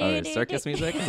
Oh, there's circus music.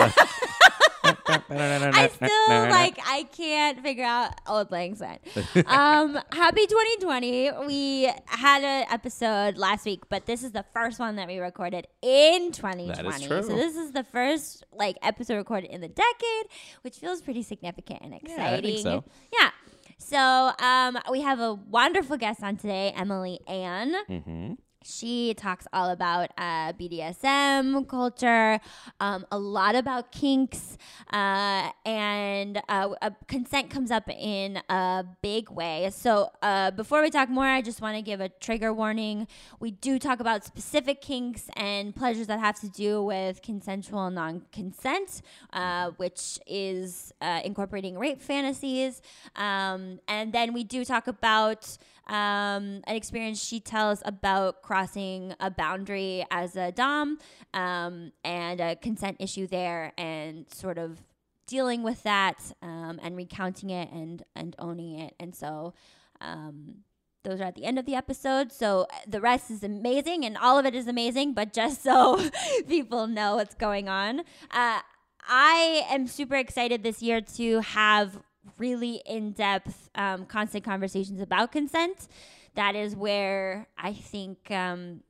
I still like I can't figure out auld lang syne. Um, happy 2020. We had an episode last week, but this is the first one that we recorded in 2020. That is true. So this is the first like episode recorded in the decade, which feels pretty significant and Yeah, I exciting. think so. Yeah. So um, we have a wonderful guest on today, Emily Ann. hmm She talks all about uh, BDSM culture, um, a lot about kinks, uh, and uh, uh, consent comes up in a big way. So, uh, before we talk more, I just want to give a trigger warning. We do talk about specific kinks and pleasures that have to do with consensual non consent, uh, which is incorporating rape fantasies. Um, and then we do talk about um, an experience she tells about crossing a boundary as a Dom um, and a consent issue there and sort of dealing with that um, and recounting it and, and owning it. And so um, those are at the end of the episode. So uh, the rest is amazing and all of it is amazing, but just so people know what's going on. Uh, I am super excited this year to have really in depth, um, constant conversations about consent. That is where I think. Um,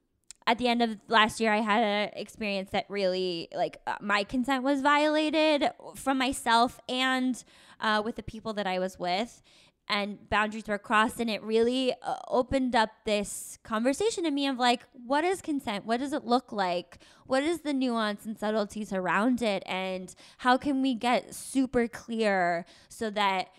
at the end of last year, I had an experience that really, like, uh, my consent was violated from myself and uh, with the people that I was with and boundaries were crossed and it really uh, opened up this conversation to me of like what is consent? What does it look like? What is the nuance and subtleties around it? And how can we get super clear so that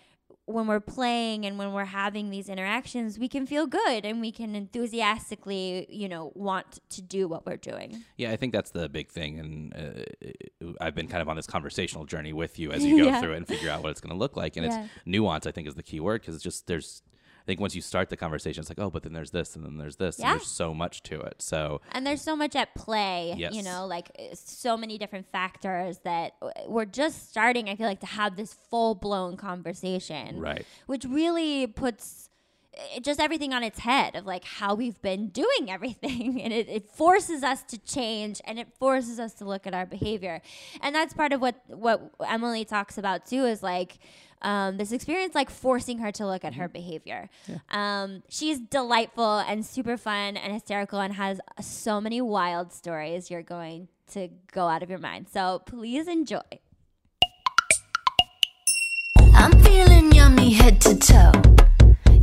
when we're playing and when we're having these interactions we can feel good and we can enthusiastically you know want to do what we're doing Yeah, I think that's the big thing, and uh, I've been kind of on this conversational journey with you as you go Yeah. through it and figure out what it's going to look like. And Yeah. it's nuance, I think, is the key word because it's just there's. I think once you start the conversation, it's like, oh, but then there's this, and then there's this, Yeah. and there's so much to it. So and there's so much at play Yes. you know like uh, so many different factors that uh, we're just starting i feel like to have this full-blown conversation right, which really puts uh, just everything on its head of like how we've been doing everything. And it, it forces us to change and it forces us to look at our behavior. And that's part of what what emily talks about too is like um, this experience like forcing her to look at her behavior. Um, she's delightful and super fun and hysterical and has so many wild stories you're going to go out of your mind. So please enjoy. I'm feeling yummy head to toe.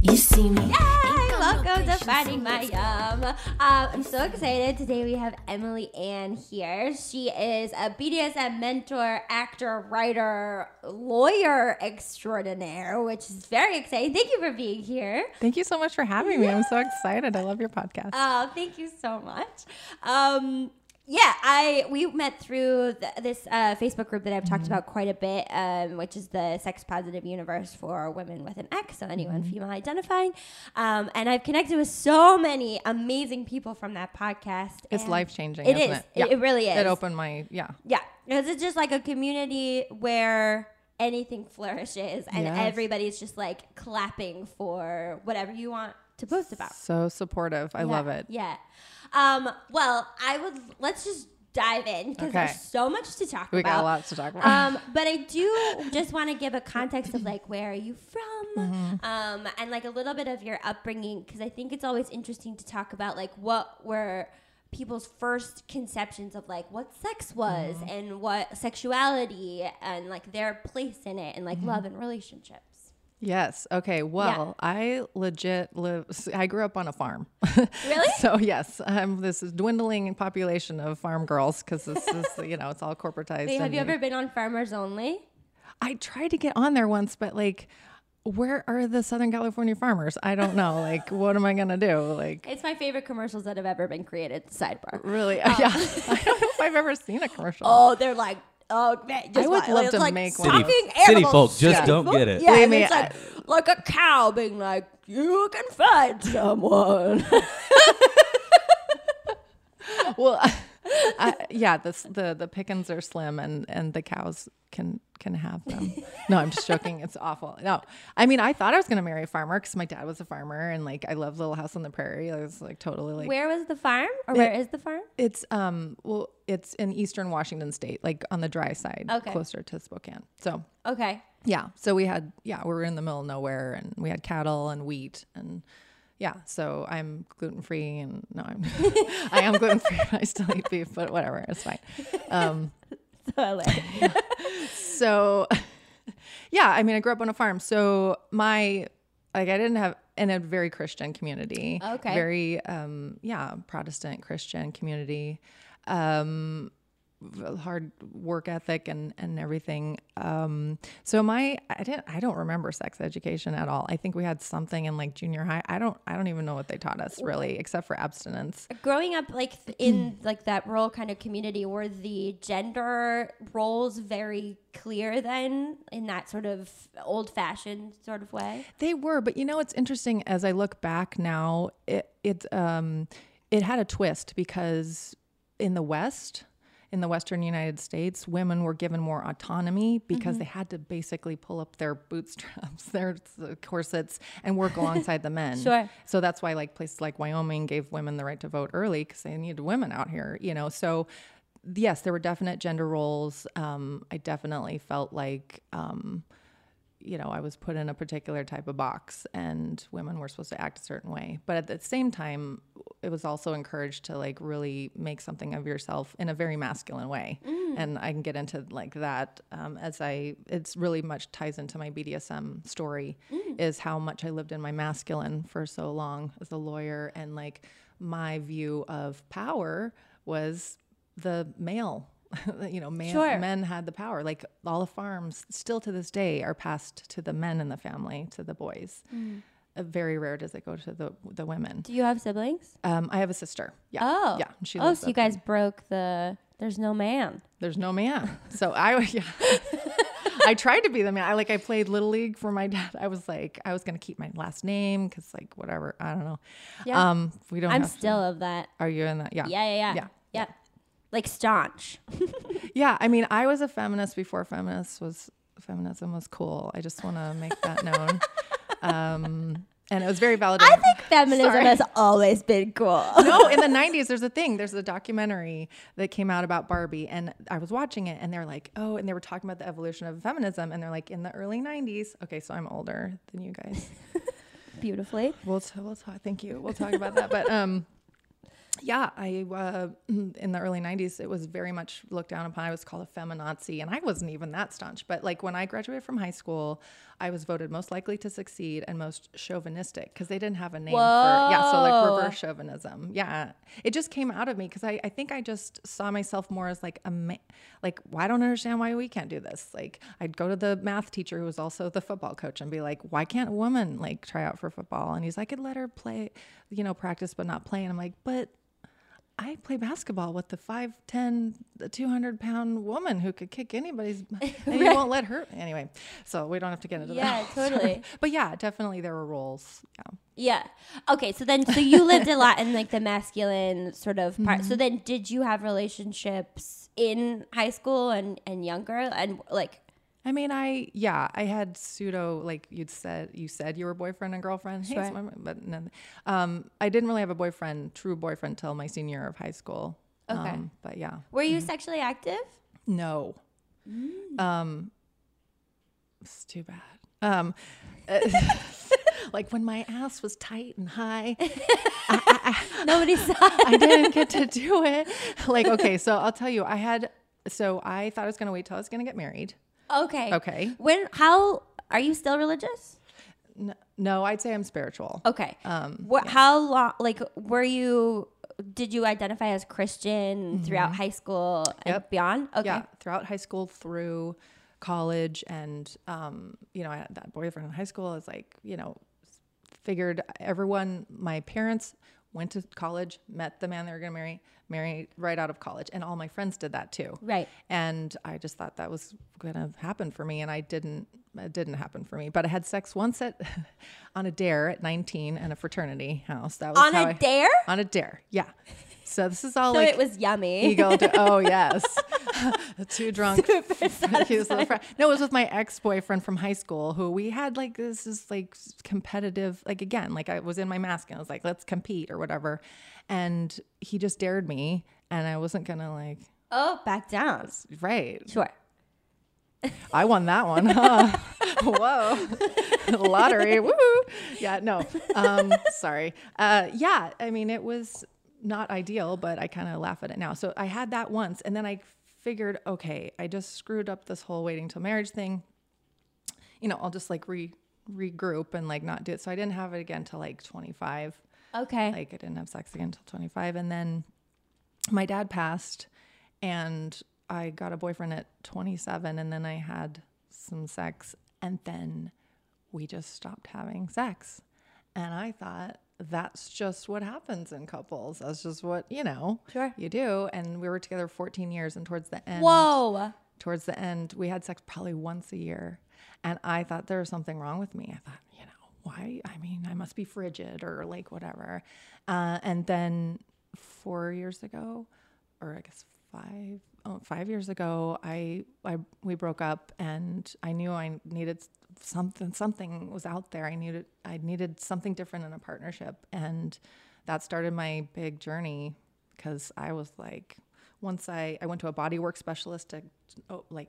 You see me. Yay! Welcome to Finding My Yum. Um, I'm so excited. Today we have Emily Ann here. She is a BDSM mentor, actor, writer, lawyer extraordinaire, which is very exciting. Thank you for being here. Thank you so much for having me. I'm so excited. I love your podcast. Oh, thank you so much. Um, yeah, I we met through th- this uh, Facebook group that I've talked about quite a bit, um, which is the Sex Positive Universe for Women with an X, so anyone female identifying. Um, and I've connected with so many amazing people from that podcast. it's life changing. It isn't is. It? It, it really is. It opened my yeah. Yeah, because it's just like a community where anything flourishes, and Yes. everybody's just like clapping for whatever you want to post about. So supportive. I Yeah, love it. Yeah. Um, well, I would let's just dive in because Okay. there's so much to talk We about. We got lots to talk about. Um, but I do just want to give a context of like where are you from, Mm-hmm. um, and like a little bit of your upbringing because I think it's always interesting to talk about like what were people's first conceptions of like what sex was Mm-hmm. and what sexuality and like their place in it and like Mm-hmm. love and relationships. Yes. Okay. Well, I legit live. I grew up on a farm. Really? so yes, um, this is dwindling population of farm girls because this is you know it's all corporatized. Wait, have you ever been on Farmers Only? I tried to get on there once, but like. Where are the Southern California farmers? I don't know. Like, what am I gonna do? Like, It's my favorite commercials that have ever been created. Sidebar. really? Yeah. I don't know if I've ever seen a commercial. Oh, they're like, oh, man, just I would like, love it's to like make one. city, sucking city animals. folk just Yeah. don't get it. Yeah, Believe and me, it's like, like a cow being like, you can find someone. well I, yeah, the, the the pickings are slim, and and the cows can can have them. No, I'm just joking. It's awful. No, I mean, I thought I was gonna marry a farmer because my dad was a farmer, and like I love Little House on the Prairie. I was like totally like Where was the farm, or where is the farm? it's um well it's in eastern Washington State, like on the dry side, Okay. closer to Spokane. So Okay. yeah, so we had yeah we were in the middle of nowhere, and we had cattle and wheat and. Yeah, so I'm gluten free and no, I'm I am gluten free. But I still eat beef, but whatever, it's fine. Um, So like, so yeah i mean i grew up on a farm so my like i didn't have in a very christian community Okay. very um yeah protestant christian community um hard work ethic and and everything. Um so my i didn't i don't remember sex education at all. I think we had something in like junior high. I don't i don't even know what they taught us really except for abstinence. Growing up like th- in like that rural kind of community were the gender roles very clear then in that sort of old fashioned sort of way? They were, but you know it's interesting? As I look back now, it it um it had a twist because in the West, in the Western United States, women were given more autonomy because they had to basically pull up their bootstraps, their uh, corsets, and work alongside the men. Sure. So that's why like places like Wyoming gave women the right to vote early because they needed women out here, you know. So yes, there were definite gender roles. Um, I definitely felt like um, you know, I was put in a particular type of box and women were supposed to act a certain way. But at the same time, it was also encouraged to like really make something of yourself in a very masculine way. And I can get into like that um, as I, it's really much ties into my BDSM story is how much I lived in my masculine for so long as a lawyer. And like my view of power was the male. you know, man, Sure. men had the power. Like all the farms, still to this day, are passed to the men in the family, to the boys. Uh, very rare does it go to the the women. do you have siblings Um, I have a sister. Yeah. oh yeah. She oh so you guys in- broke the there's no man There's no man. So I yeah. I tried to be the man. I like I played little league for my dad. I was like I was gonna keep my last name because like whatever I don't know. Yeah. Um, we don't. i'm have to- still of that Are you in that? Yeah. yeah yeah yeah Yeah. yeah like staunch Yeah, I mean, I was a feminist before feminist was feminism was cool. I just want to make that known. Um, and it was very validating. i think feminism Sorry. has always been cool no, in the 90s, there's a thing. There's a documentary that came out about Barbie, and I was watching it, and they're like, oh, and they were talking about the evolution of feminism, and they're like, in the early 90s. Okay, so I'm older than you guys. beautifully We'll t- we'll talk. Thank you. We'll talk about that. But um, yeah, I uh, in the early '90s, it was very much looked down upon. I was called a feminazi, and I wasn't even that staunch. But like when I graduated from high school, I was voted most likely to succeed and most chauvinistic because they didn't have a name for yeah. So like reverse chauvinism. Yeah, it just came out of me because I I think I just saw myself more as like a ma- like well, I don't understand why we can't do this. Like I'd go to the math teacher who was also the football coach and be like, why can't a woman like try out for football? And he's like, I could let her play, you know, practice but not play. And I'm like, but I play basketball with the 5'10, the 200 pound woman who could kick anybody's, and you won't let her. Anyway, so we don't have to get into Yeah, that. Sorry. totally. But yeah, definitely there were roles. Yeah. Yeah. Okay. So then, so you lived a lot in like the masculine sort of part. Mm-hmm. So then, did you have relationships in high school and and younger and like? I mean, I yeah, I had pseudo like you'd said you said you were boyfriend and girlfriend. Hey, it's my- but no, um, I didn't really have a boyfriend, true boyfriend, till my senior year of high school. Okay. Um, but yeah, Were you Mm-hmm. sexually active? no. Mm. Um, it's too bad. Um, like when my ass was tight and high, Nobody saw. I didn't get to do it. Like okay, so I'll tell you, I had. So I thought I was gonna wait till I was gonna get married. Okay. Okay. When? How are you still religious? N- No, I'd say I'm spiritual. Okay. Um, What? How long? Like, were you? Did you identify as Christian throughout high school and Mm-hmm. Yep. beyond? Okay. Yeah, throughout high school, through college, and um, you know, I had that boyfriend in high school. Is like, you know, figured everyone. My parents went to college, met the man they were going to marry, married right out of college, and all my friends did that too. Right. And I just thought that was going to happen for me, and I didn't. It didn't happen for me. But I had sex once at on a dare at 19 in a fraternity house. That was On a I- dare? on a dare. Yeah. So this is all So like it was yummy. ego. To, oh yes, too drunk. Fr- no, it was with my ex boyfriend from high school who we had like this is like competitive. Like again, like I was in my mask and I was like, let's compete or whatever, and he just dared me, and I wasn't gonna like oh, back down. right. Sure. I won that one. Huh? Whoa. Lottery. Woo. Yeah, no. Um, sorry. Uh, yeah, I mean, it was not ideal, but I kind of laugh at it now. So I had that once, and then I figured, okay, I just screwed up this whole waiting till marriage thing. You know, I'll just like re regroup and like not do it. So I didn't have it again till like 25 Okay. like I didn't have sex again until 25 and then my dad passed and I got a boyfriend at 27 and then I had some sex and then we just stopped having sex. And I thought that's just what happens in couples. That's just what, you know, Sure. you do. And we were together 14 years and towards the end Whoa. towards the end, we had sex probably once a year. And I thought there was something wrong with me. I thought, you know, why? I mean, I must be frigid or like whatever. Uh, and then four years ago, or I guess five, oh, five years ago, I, I, we broke up and I knew I needed something, something was out there. I needed, I needed something different in a partnership. And that started my big journey because I was like, once I, I went to a bodywork specialist to oh, like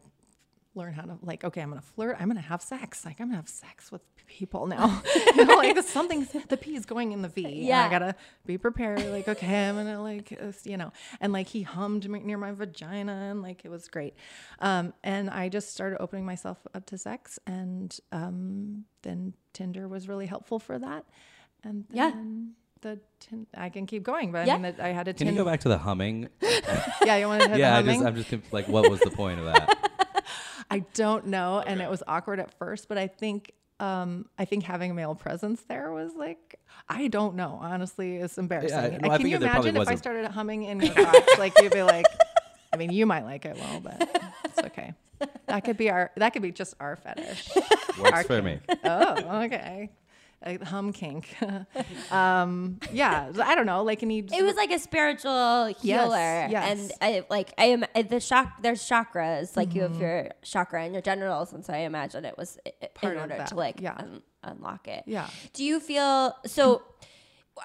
learn how to like okay i'm gonna flirt i'm gonna have sex like i'm gonna have sex with people now you know like something the p is going in the v Yeah. i gotta be prepared like okay i'm gonna like uh, you know and like he hummed me near my vagina and like it was great um and i just started opening myself up to sex and um then tinder was really helpful for that and Yeah. then the tin- I can keep going, but Yeah. I mean, that I had a Can you go back to the humming? Yeah, you want to hit yeah, the I humming? just, I'm just like, what was the point of that? I don't know, and it was awkward at first, but I think um, I think having a male presence there was like I don't know. Honestly, it's embarrassing. Yeah, I Can you figured there probably imagine if I started humming in your box? like you'd be like, I mean, you might like it well, but it's okay. That could be our. That could be just our fetish. Works for me. oh, okay. A hum kink. um, yeah, I don't know. Like, and he. It was like a spiritual healer, yes. and I like I am the shock. There's chakras, like you Mm-hmm. have your chakra and your genitals, and so I imagine it was Part in of order to like yeah. un- unlock it. Yeah. Do you feel so?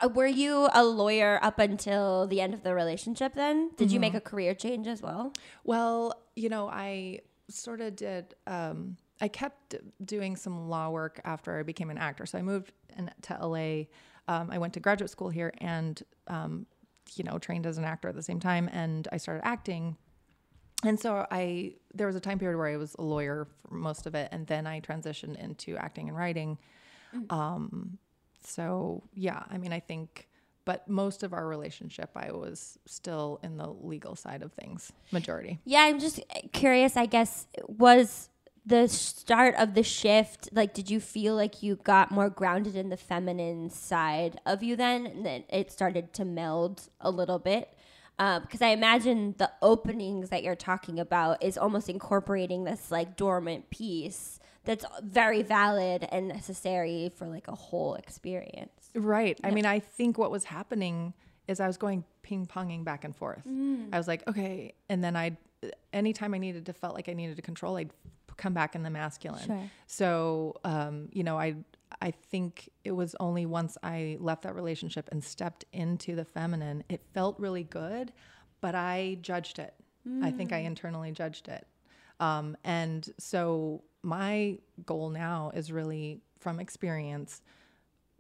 uh, Were you a lawyer up until the end of the relationship? Then did you Mm-hmm. make a career change as well? Well, you know, I sort of did. Um, I kept doing some law work after I became an actor. So I moved in, to LA. Um, I went to graduate school here and, um, you know, trained as an actor at the same time. And I started acting. And so I there was a time period where I was a lawyer for most of it, and then I transitioned into acting and writing. Um, so yeah, I mean, I think, but most of our relationship, I was still in the legal side of things, majority. Yeah, I'm just curious. I guess was the start of the shift like did you feel like you got more grounded in the feminine side of you then and then it started to meld a little bit um, because i imagine the openings that you're talking about is almost incorporating this like dormant piece that's very valid and necessary for like a whole experience Right. I mean, I think what was happening is I was going ping ponging back and forth. Mm. I was like, okay, and then I'd anytime I needed to felt like I needed to control, I'd come back in the masculine. Sure. So, um, you know, I I think it was only once I left that relationship and stepped into the feminine, it felt really good, but I judged it. I think I internally judged it. Um, and so my goal now is really from experience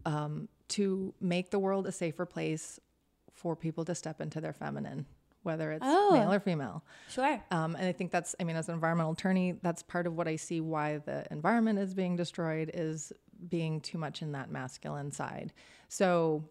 um, to make the world a safer place for people to step into their feminine, whether it's Oh. male or female. sure Um, and I think that's, I mean, as an environmental attorney, that's part of what I see why the environment is being destroyed is being too much in that masculine side. So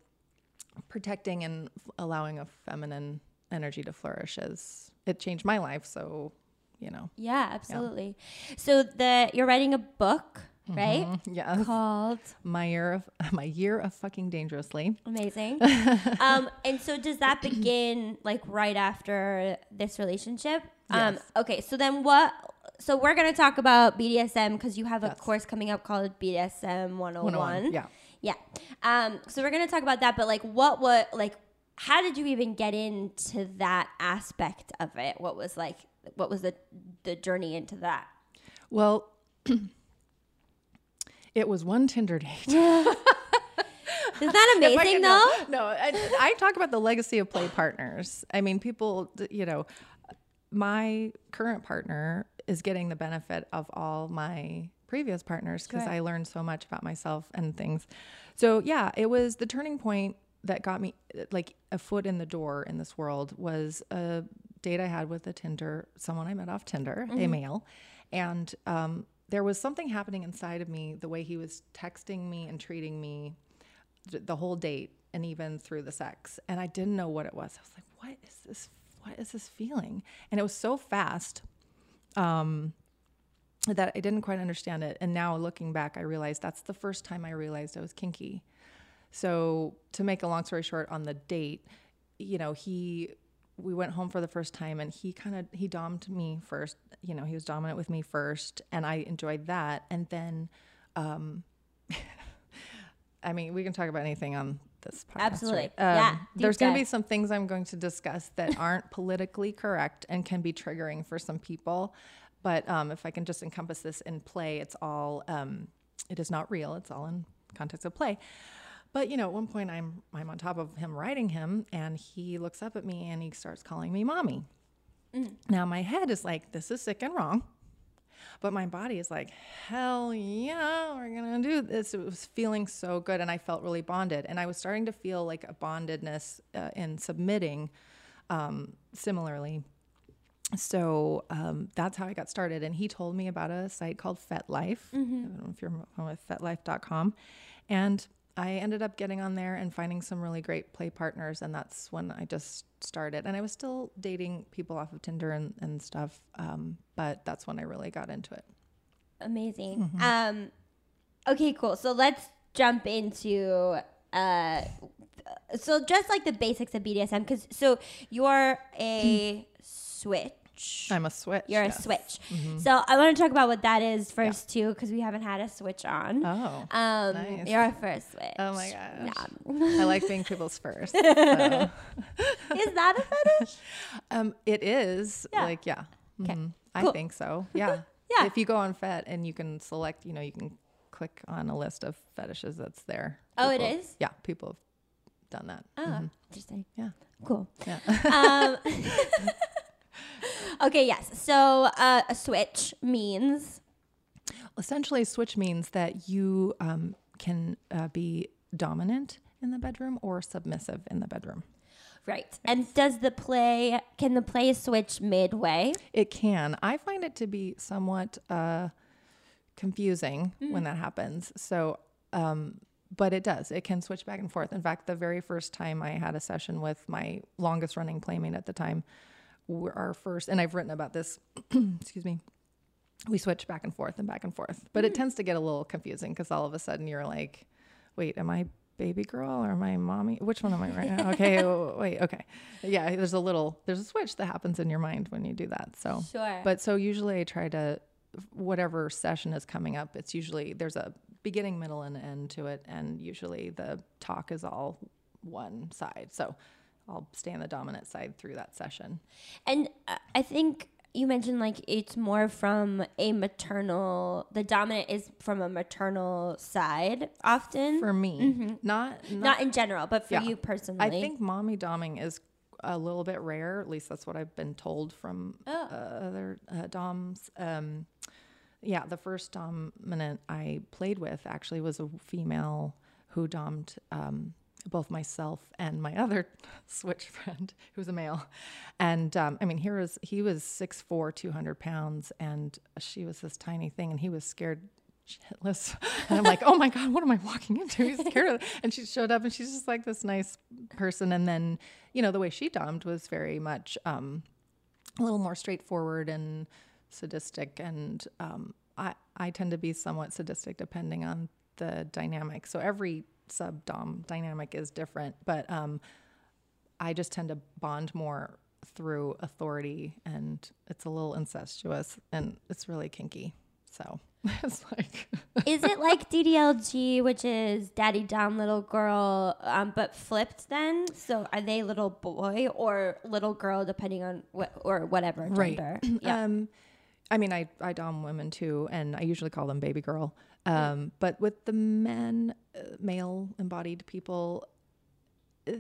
protecting and f- allowing a feminine energy to flourish is, it changed my life. So, you know, yeah absolutely so the you're writing a book right yeah, called my year of, my year of fucking dangerously. Amazing. um, and so does that begin like right after this relationship? Um, Yes. okay, so then what? So we're gonna talk about BDSM because you have a Yes. course coming up called BDSM 101. 101, yeah. Yeah. Um, so we're gonna talk about that, but like, what would like how did you even get into that aspect of it? What was like what was the the journey into that? Well, it was one Tinder date. Is that amazing though? No, no I, I talk about the legacy of play partners. I mean, people, you know, my current partner is getting the benefit of all my previous partners because. I learned so much about myself and things. So, yeah, it was the turning point that got me like a foot in the door in this world was a date I had with a Tinder, someone I met off Tinder, a male. And um, there was something happening inside of me, the way he was texting me and treating me the whole date and even through the sex. And i didn't know what it was. I was like what is this what is this feeling? And it was so fast um that i didn't quite understand it. And now looking back i realized that's the first time i realized i was kinky. So to make a long story short on the date you know he we went home for the first time and he kind of he domed me first you know he was dominant with me first and i enjoyed that and then um I mean, we can talk about anything on this podcast. Absolutely. right? Um, Yeah, There's going to be some things I'm going to discuss that aren't politically correct and can be triggering for some people. But um, if I can just encompass this in play, it's all, um, it is not real. It's all in context of play. But you know, at one point, I'm I'm on top of him riding him, and he looks up at me and he starts calling me mommy. Now my head is like, this is sick and wrong. But my body is like, hell yeah, we're gonna do this. It was feeling so good, and I felt really bonded. And I was starting to feel like a bondedness uh, in submitting um, similarly. So um, that's how I got started. And he told me about a site called FetLife. I don't know if you're familiar with FetLife.com. And I ended up getting on there and finding some really great play partners. And that's when I just started. And I was still dating people off of Tinder and, and stuff. Um, but that's when I really got into it. Amazing. Mm-hmm. Um, okay, cool. So let's jump into uh, so just like the basics of BDSM, because so you're a switch. I'm a switch. You're yes. Mm-hmm. a switch. So I want to talk about what that is first too, because we haven't had a switch on. Oh. um, nice. you're a first switch. Oh my gosh. Yeah. I like being people's first. so. is that a fetish? Um, it is Yeah. like yeah. Okay. Mhm. Cool. I think so. Yeah. Yeah. If you go on Fet and you can select, you know, you can click on a list of fetishes that's there. Oh, it is. Yeah, people have done that. Oh, interesting. Yeah. Cool. Yeah. Um, okay, yes. So uh, a switch means Essentially, a switch means that you um, can uh, be dominant in the bedroom or submissive in the bedroom. right. And does the play can the play switch midway? It can. I find it to be somewhat uh, confusing when that happens. So, um, but it does. It can switch back and forth. In fact, the very first time I had a session with my longest running playmate at the time, our first, and I've written about this. excuse me. We switch back and forth and back and forth, but it hmm. tends to get a little confusing because all of a sudden you're like, "Wait, am I baby girl or am I mommy? Which one am I right now?" Okay, wait, okay, yeah. There's a little, there's a switch that happens in your mind when you do that. So, Sure. but so usually I try to, whatever session is coming up, it's usually there's a beginning, middle, and end to it. And usually the talk is all one side. So I'll stay on the dominant side through that session. And uh, I think you mentioned like it's more from a maternal. The dominant is from a maternal side often, For me, not, not, not in general, but for Yeah. you personally. I think mommy doming is a little bit rare. At least that's what I've been told from Oh. uh, other uh, doms. Um, yeah, the first dominant I played with actually was a female who domed um, both myself and my other switch friend, who's a male. And um, I mean, here was he was 6'4", 200 pounds, and she was this tiny thing, and he was scared shitless. And I'm like, oh my God, what am I walking into? He's scared. and she showed up and she's just like this nice person. And then, you know, the way she domed was very much um, a little more straightforward and sadistic. And um, I, I tend to be somewhat sadistic depending on the dynamic. So every sub dom dynamic is different. But um, I just tend to bond more through authority and it's a little incestuous and it's really kinky. So it's like Is it like DDLG, which is daddy dom little girl, um, but flipped then? So are they little boy or little girl, depending on what or whatever Right. gender? Yeah. Um, I mean, I, I dom women too, and I usually call them baby girl. Um, but with the men, uh, male embodied people, uh,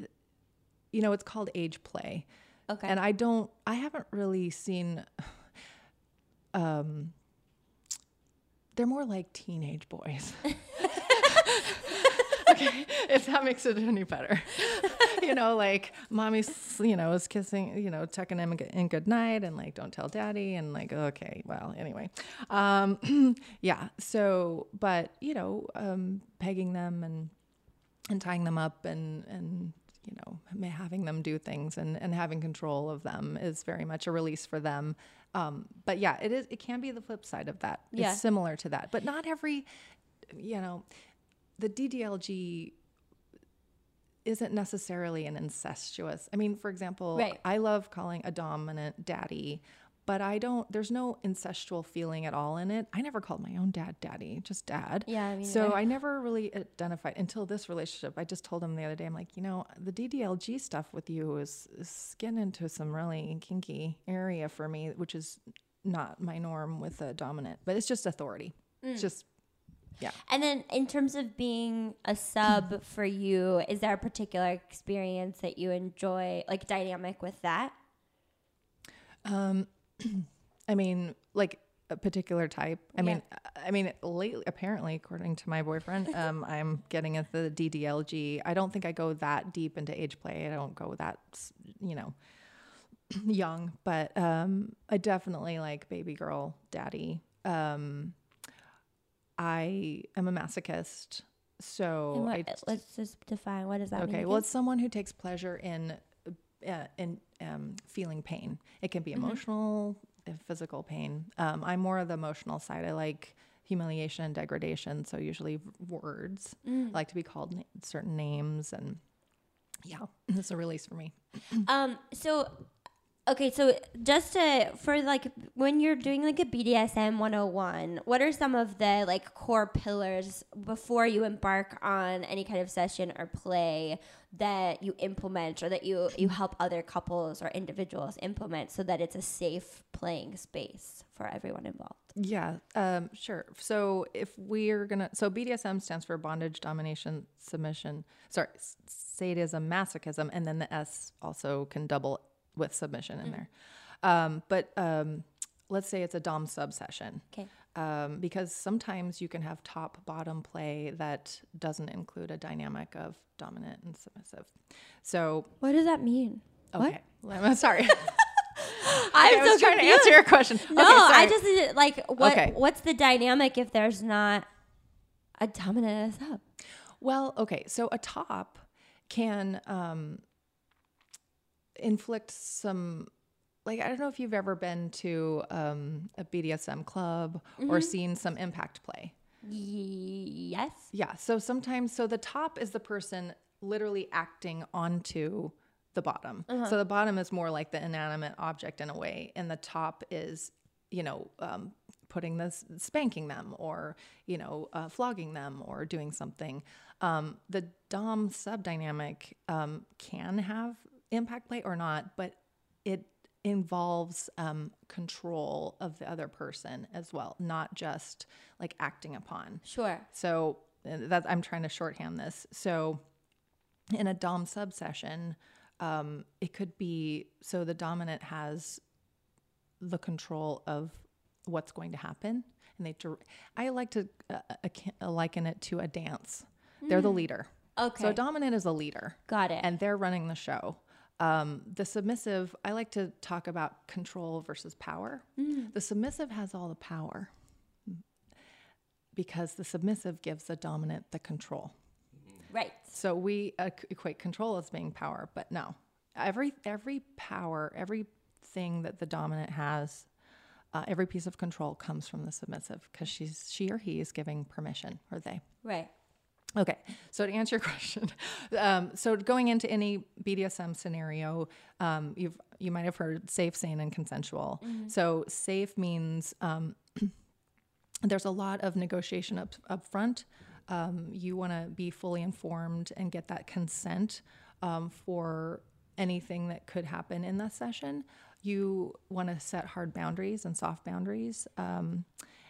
you know, it's called age play. okay. And I don't, I haven't really seen, um, they're more like teenage boys. okay, if that makes it any better. you know, like mommy's, you know, is kissing, you know, tucking him in good night and like, don't tell daddy. And like, okay, well, anyway. Um, yeah. So, but, you know, um, pegging them and, and tying them up and, and, you know, having them do things and, and having control of them is very much a release for them. Um, but yeah, it is, it can be the flip side of that. Yeah. It's similar to that, but not every, you know, the DDLG isn't necessarily an incestuous. I mean, for example, Right. I love calling a dominant daddy, but I don't. There's no incestual feeling at all in it. I never called my own dad daddy, just dad. Yeah, I mean, so I- I never really identified until this relationship. I just told him the other day. I'm like, you know, the DDLG stuff with you is, is getting into some really kinky area for me, which is not my norm with a dominant. But it's just authority. Mm. It's just yeah. And then, in terms of being a sub for you, is there a particular experience that you enjoy, like dynamic with that? Um, I mean, like a particular type. I mean, I mean, lately, apparently, according to my boyfriend, um, I'm getting at the DDLG. I don't think I go that deep into age play. I don't go that, you know, young, but um, I definitely like baby girl, daddy. Um, I am a masochist, so what, I let's just define what does that mean? Okay, well, it's someone who takes pleasure in uh, in um, feeling pain. It can be Mm-hmm. emotional, uh, physical pain. Um, I'm more of the emotional side. I like humiliation and degradation, so usually words. Mm. I like to be called na- certain names, and yeah, it's a release for me. Um. So, okay. So, just to for like when you're doing like a BDSM 101, what are some of the like core pillars before you embark on any kind of session or play that you implement or that you you help other couples or individuals implement so that it's a safe playing space for everyone involved? Yeah, um, sure. So if we're gonna, so BDSM stands for bondage, domination, submission. Sorry, sadism, masochism, and then the S also can double with submission in there. Um, but um, let's say it's a dom sub session. Okay. Um, because sometimes you can have top bottom play that doesn't include a dynamic of dominant and submissive. So What does that mean? okay, I'm sorry. I'm I was so trying to answer your question. No, Okay, I just like what Okay. what's the dynamic if there's not a dominant and a sub? Well, okay. So a top can um, inflict some, like, I don't know if you've ever been to um, a BDSM club or seen some impact play. Yes. Yeah. So sometimes, so the top is the person literally acting onto the bottom. So the bottom is more like the inanimate object in a way, and the top is, you know, um, putting this, spanking them, or you know, uh, flogging them, or doing something. Um, the dom sub dynamic um, can have impact play or not, but it involves um, control of the other person as well, not just like acting upon. Sure. So uh, that I'm trying to shorthand this. So in a dom sub session, um, it could be so the dominant has the control of what's going to happen, and they. I like to uh, liken it to a dance. They're the leader. Okay. So a dominant is a leader Got it. and they're running the show. Um, the submissive, I like to talk about control versus power. The submissive has all the power because the submissive gives the dominant the control. right. So we uh, equate control as being power, but no. Every every power, everything that the dominant has, uh, every piece of control comes from the submissive because she's she or he is giving permission, or they. Right. Okay, so to answer your question, um, so going into any BDSM scenario, um, you've you might have heard safe, sane, and consensual. So safe means um, there's a lot of negotiation up up front. Um, you want to be fully informed and get that consent um, for anything that could happen in that session. You want to set hard boundaries and soft boundaries. Um,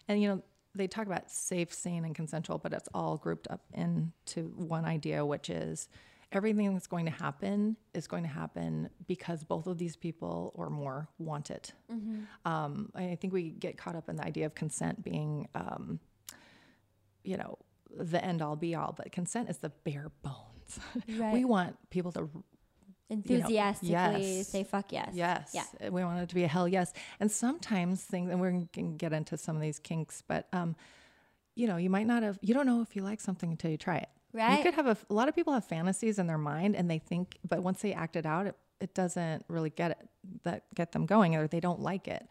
and you know they talk about safe, sane, and consensual, but it's all grouped up into one idea, which is everything that's going to happen is going to happen because both of these people or more want it. Um, I think we get caught up in the idea of consent being, um, you know, the end all be all, but consent is the bare bones. Right. we want people to Enthusiastically yes. say fuck yes. Yes. Yeah. We want it to be a hell yes. And sometimes things, and we're going to get into some of these kinks, but, um, you know, you might not have, you don't know if you like something until you try it. Right. You could have a, a lot of people have fantasies in their mind and they think, but once they act it out, it, it doesn't really get it, that get them going or they don't like it.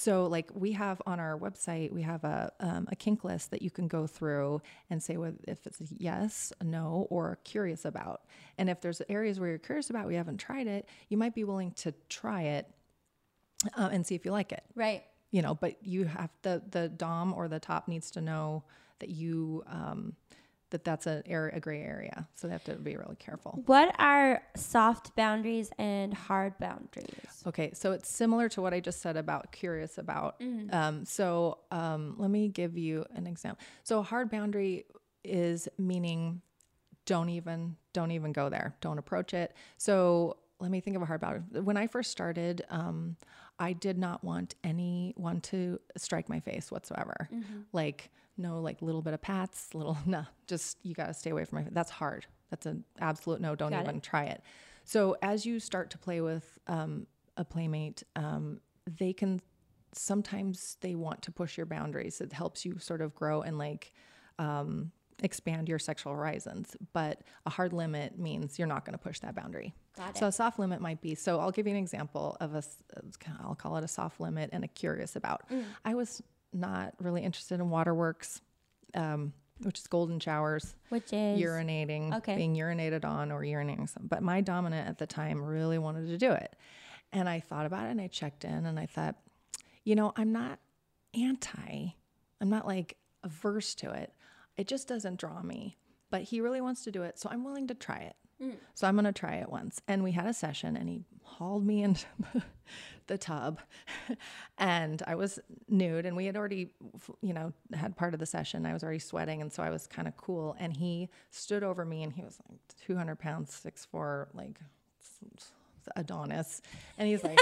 So like we have on our website, we have a, um, a kink list that you can go through and say whether if it's a yes, a no, or curious about. And if there's areas where you're curious about, we haven't tried it, you might be willing to try it uh, and see if you like it Right. you know but you have the the dom or the top needs to know that you um that that's a area a gray area. So they have to be really careful. What are soft boundaries and hard boundaries? okay so it's similar to what i just said about curious about. Um so um let me give you an example. So a hard boundary is meaning don't even don't even go there. Don't approach it. So let me think of a hard boundary. When i first started um i did not want anyone to strike my face whatsoever. Like no like little bit of pats little no just you got to stay away from my that's hard. That's an absolute no don't Got it. even try it. So as you start to play with um, a playmate um, they can sometimes they want to push your boundaries. It helps you sort of grow and like um, expand your sexual horizons. But a hard limit means you're not going to push that boundary Got so a soft limit might be so i'll give you an example of a. I'll call it a soft limit and a curious about i was not really interested in waterworks um, which is golden showers Which is urinating, Okay. being urinated on or urinating some. But my dominant at the time really wanted to do it. And I thought about it and I checked in and I thought, you know, I'm not anti, I'm not like averse to it. It just doesn't draw me. But he really wants to do it. So I'm willing to try it. Mm. So I'm going to try it once. And we had a session and he hauled me into the tub and I was nude and we had already, you know, had part of the session. I was already sweating. And so I was kind of cool. And he stood over me and he was like 200 pounds, six, four, like Adonis. And he's like,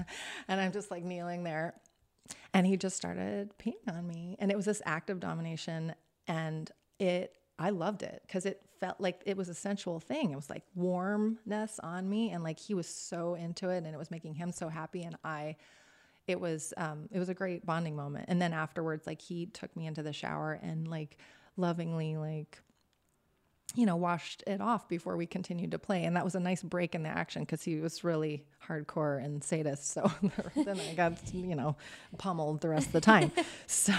and I'm just like kneeling there. And he just started peeing on me. And it was this act of domination. And it, I loved it because it felt like it was a sensual thing. It was like warmness on me. And like he was so into it and it was making him so happy. And I, it was, um, it was a great bonding moment. And then afterwards, like he took me into the shower and like lovingly, like, you know, washed it off before we continued to play. And that was a nice break in the action because he was really hardcore and sadist. So then I got, you know, pummeled the rest of the time. so,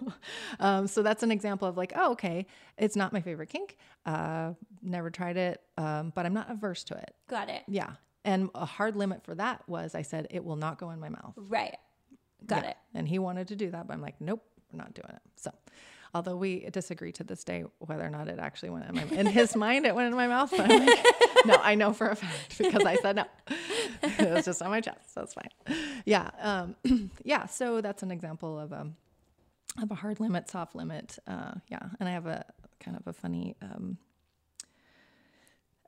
um, so that's an example of like, oh, okay, it's not my favorite kink. Uh, never tried it, um, but I'm not averse to it. got it. Yeah. And a hard limit for that was I said, it will not go in my mouth. Right. Got Yeah. it. And he wanted to do that, but I'm like, nope, we're not doing it. So, although we disagree to this day whether or not it actually went in my in his mind, it went in my mouth. Like, no, I know for a fact because I said no. it was just on my chest, so it's fine. Yeah, um, yeah. So that's an example of a of a hard limit, soft limit. Uh, yeah, and I have a kind of a funny. Um,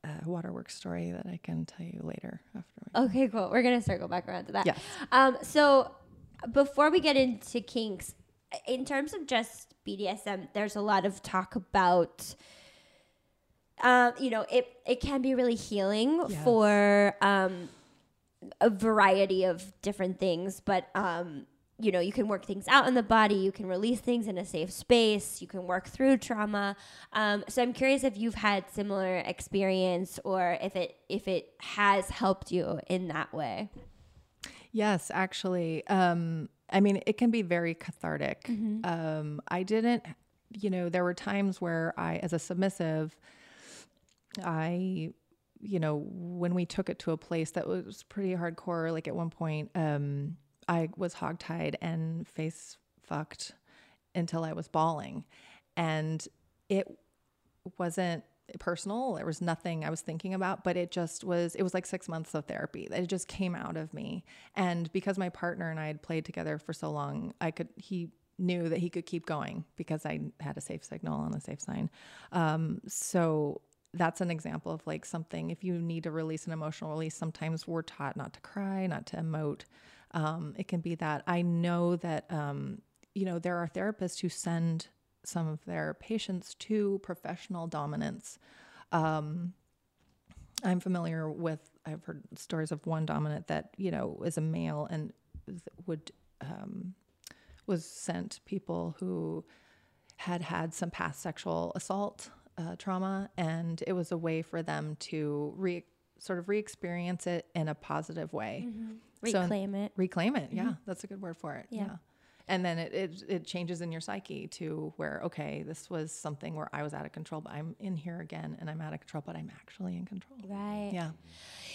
uh, waterworks story that I can tell you later after. Okay, cool. We're gonna circle back around to that. Yes. Um, so before we get into kinks, in terms of just BDSM, there's a lot of talk about. Um, you know, it it can be really healing Yes. for um, a variety of different things, but um, you know, you can work things out in the body, you can release things in a safe space, you can work through trauma. Um, so I'm curious if you've had similar experience or if it if it has helped you in that way. Yes, actually. Um, I mean, it can be very cathartic. Um, I didn't, you know, there were times where I, as a submissive, I, you know, when we took it to a place that was pretty hardcore, like at one point, um, I was hogtied and face fucked until I was bawling. And it wasn't personal. There was nothing I was thinking about, but it just was, it was like six months of therapy. It just came out of me. And because my partner and I had played together for so long, I could, he knew that he could keep going because I had a safe signal and a safe sign. Um, so that's an example of like something, if you need to release an emotional release, sometimes we're taught not to cry, not to emote. Um, it can be that. I know that, um, you know, there are therapists who send some of their patients to professional dominance. Um, I'm familiar with, I've heard stories of one dominant that, you know, is a male and would, um, was sent people who had had some past sexual assault uh, trauma, and it was a way for them to re sort of re-experience it in a positive way. So- Reclaim it. reclaim it yeah that's a good word for it yeah, Yeah. And then it, it it changes in your psyche to where okay this was something where i was out of control but i'm in here again and i'm out of control but i'm actually in control Right. yeah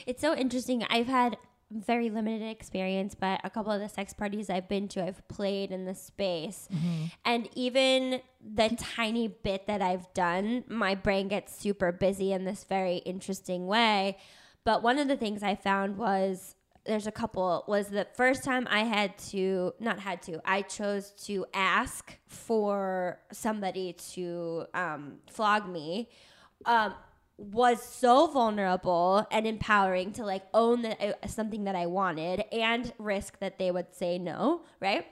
It's so interesting. I've had very limited experience, but a couple of the sex parties I've been to, I've played in the space. Mm-hmm. And even the tiny bit that I've done, my brain gets super busy in this very interesting way. But one of the things I found was there's a couple was the first time I had to not had to I chose to ask for somebody to um, flog me um, was so vulnerable and empowering to like own that uh, something that I wanted and risk that they would say no right?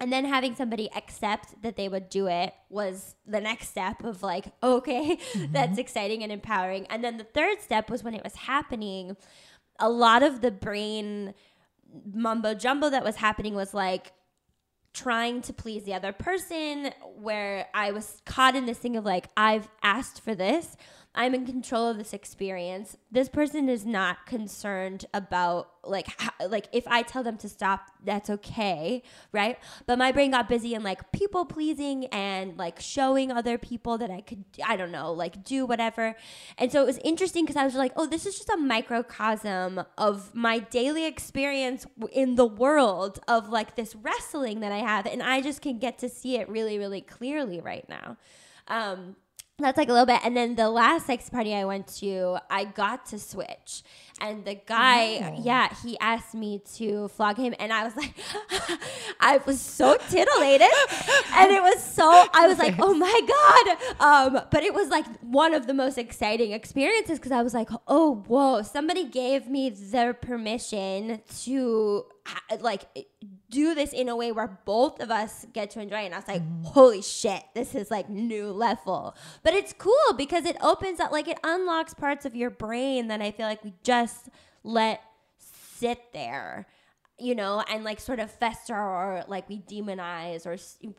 And then having somebody accept that they would do it was the next step of like okay that's exciting and empowering. And then the third step was when it was happening a lot of the brain mumbo jumbo that was happening was like trying to please the other person where I was caught in this thing of like I've asked for this I'm in control of this experience. This person is not concerned about like how, like if I tell them to stop that's okay right? But my brain got busy in like people pleasing and like showing other people that I could I don't know like do whatever. And so it was interesting because I was like oh this is just a microcosm of my daily experience in the world of like this wrestling that I have and I just can get to see it really really clearly right now. Um that's like a little bit. And then the last sex party i went to i got to switch. And the guy yeah he asked me to flog him. And i was like i was so titillated. And it was so i was like oh my god. Um but it was like one of the most exciting experiences because i was like oh whoa. Somebody gave me their permission to like do this in a way where both of us get to enjoy it. And I was like, mm-hmm. holy shit, this is like new level. But it's cool because it opens up, like it unlocks parts of your brain that I feel like we just let sit there, you know, and like sort of fester or like we demonize or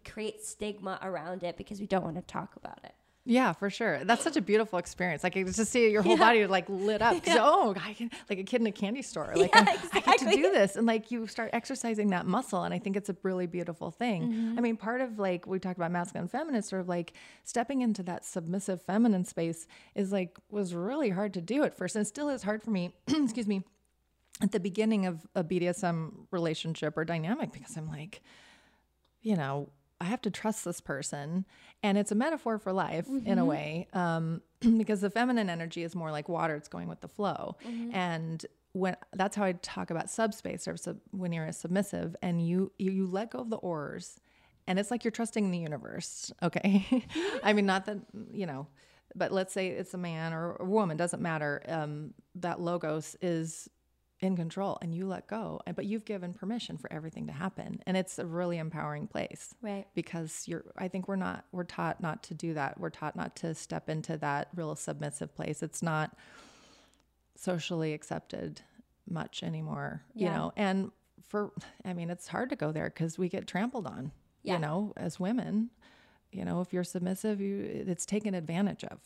create stigma around it because we don't want to talk about it. Yeah, for sure. That's such a beautiful experience. Like just to see your whole body like lit up. 'Cause, Oh, I can like a kid in a candy store. Like Yeah, I'm- I get to do this, and like you start exercising that muscle, and I think it's a really beautiful thing. Mm-hmm. I mean, part of like we talked about masculine and feminine, sort of like stepping into that submissive feminine space is like was really hard to do at first, and still is hard for me. excuse me. At the beginning of a BDSM relationship or dynamic, because I'm like, you know, I have to trust this person. And it's a metaphor for life in a way, um, because the feminine energy is more like water, it's going with the flow. And when that's how I talk about subspace or sub, when you're a submissive and you, you, you let go of the oars and it's like you're trusting the universe. Okay. I mean, not that, you know, but let's say it's a man or a woman, doesn't matter. Um, that logos is in control and you let go but you've given permission for everything to happen and it's a really empowering place Right. because you're i think we're not we're taught not to do that we're taught not to step into that real submissive place it's not socially accepted much anymore you know and for i mean it's hard to go there because we get trampled on Yeah. you know as women you know if you're submissive you it's taken advantage of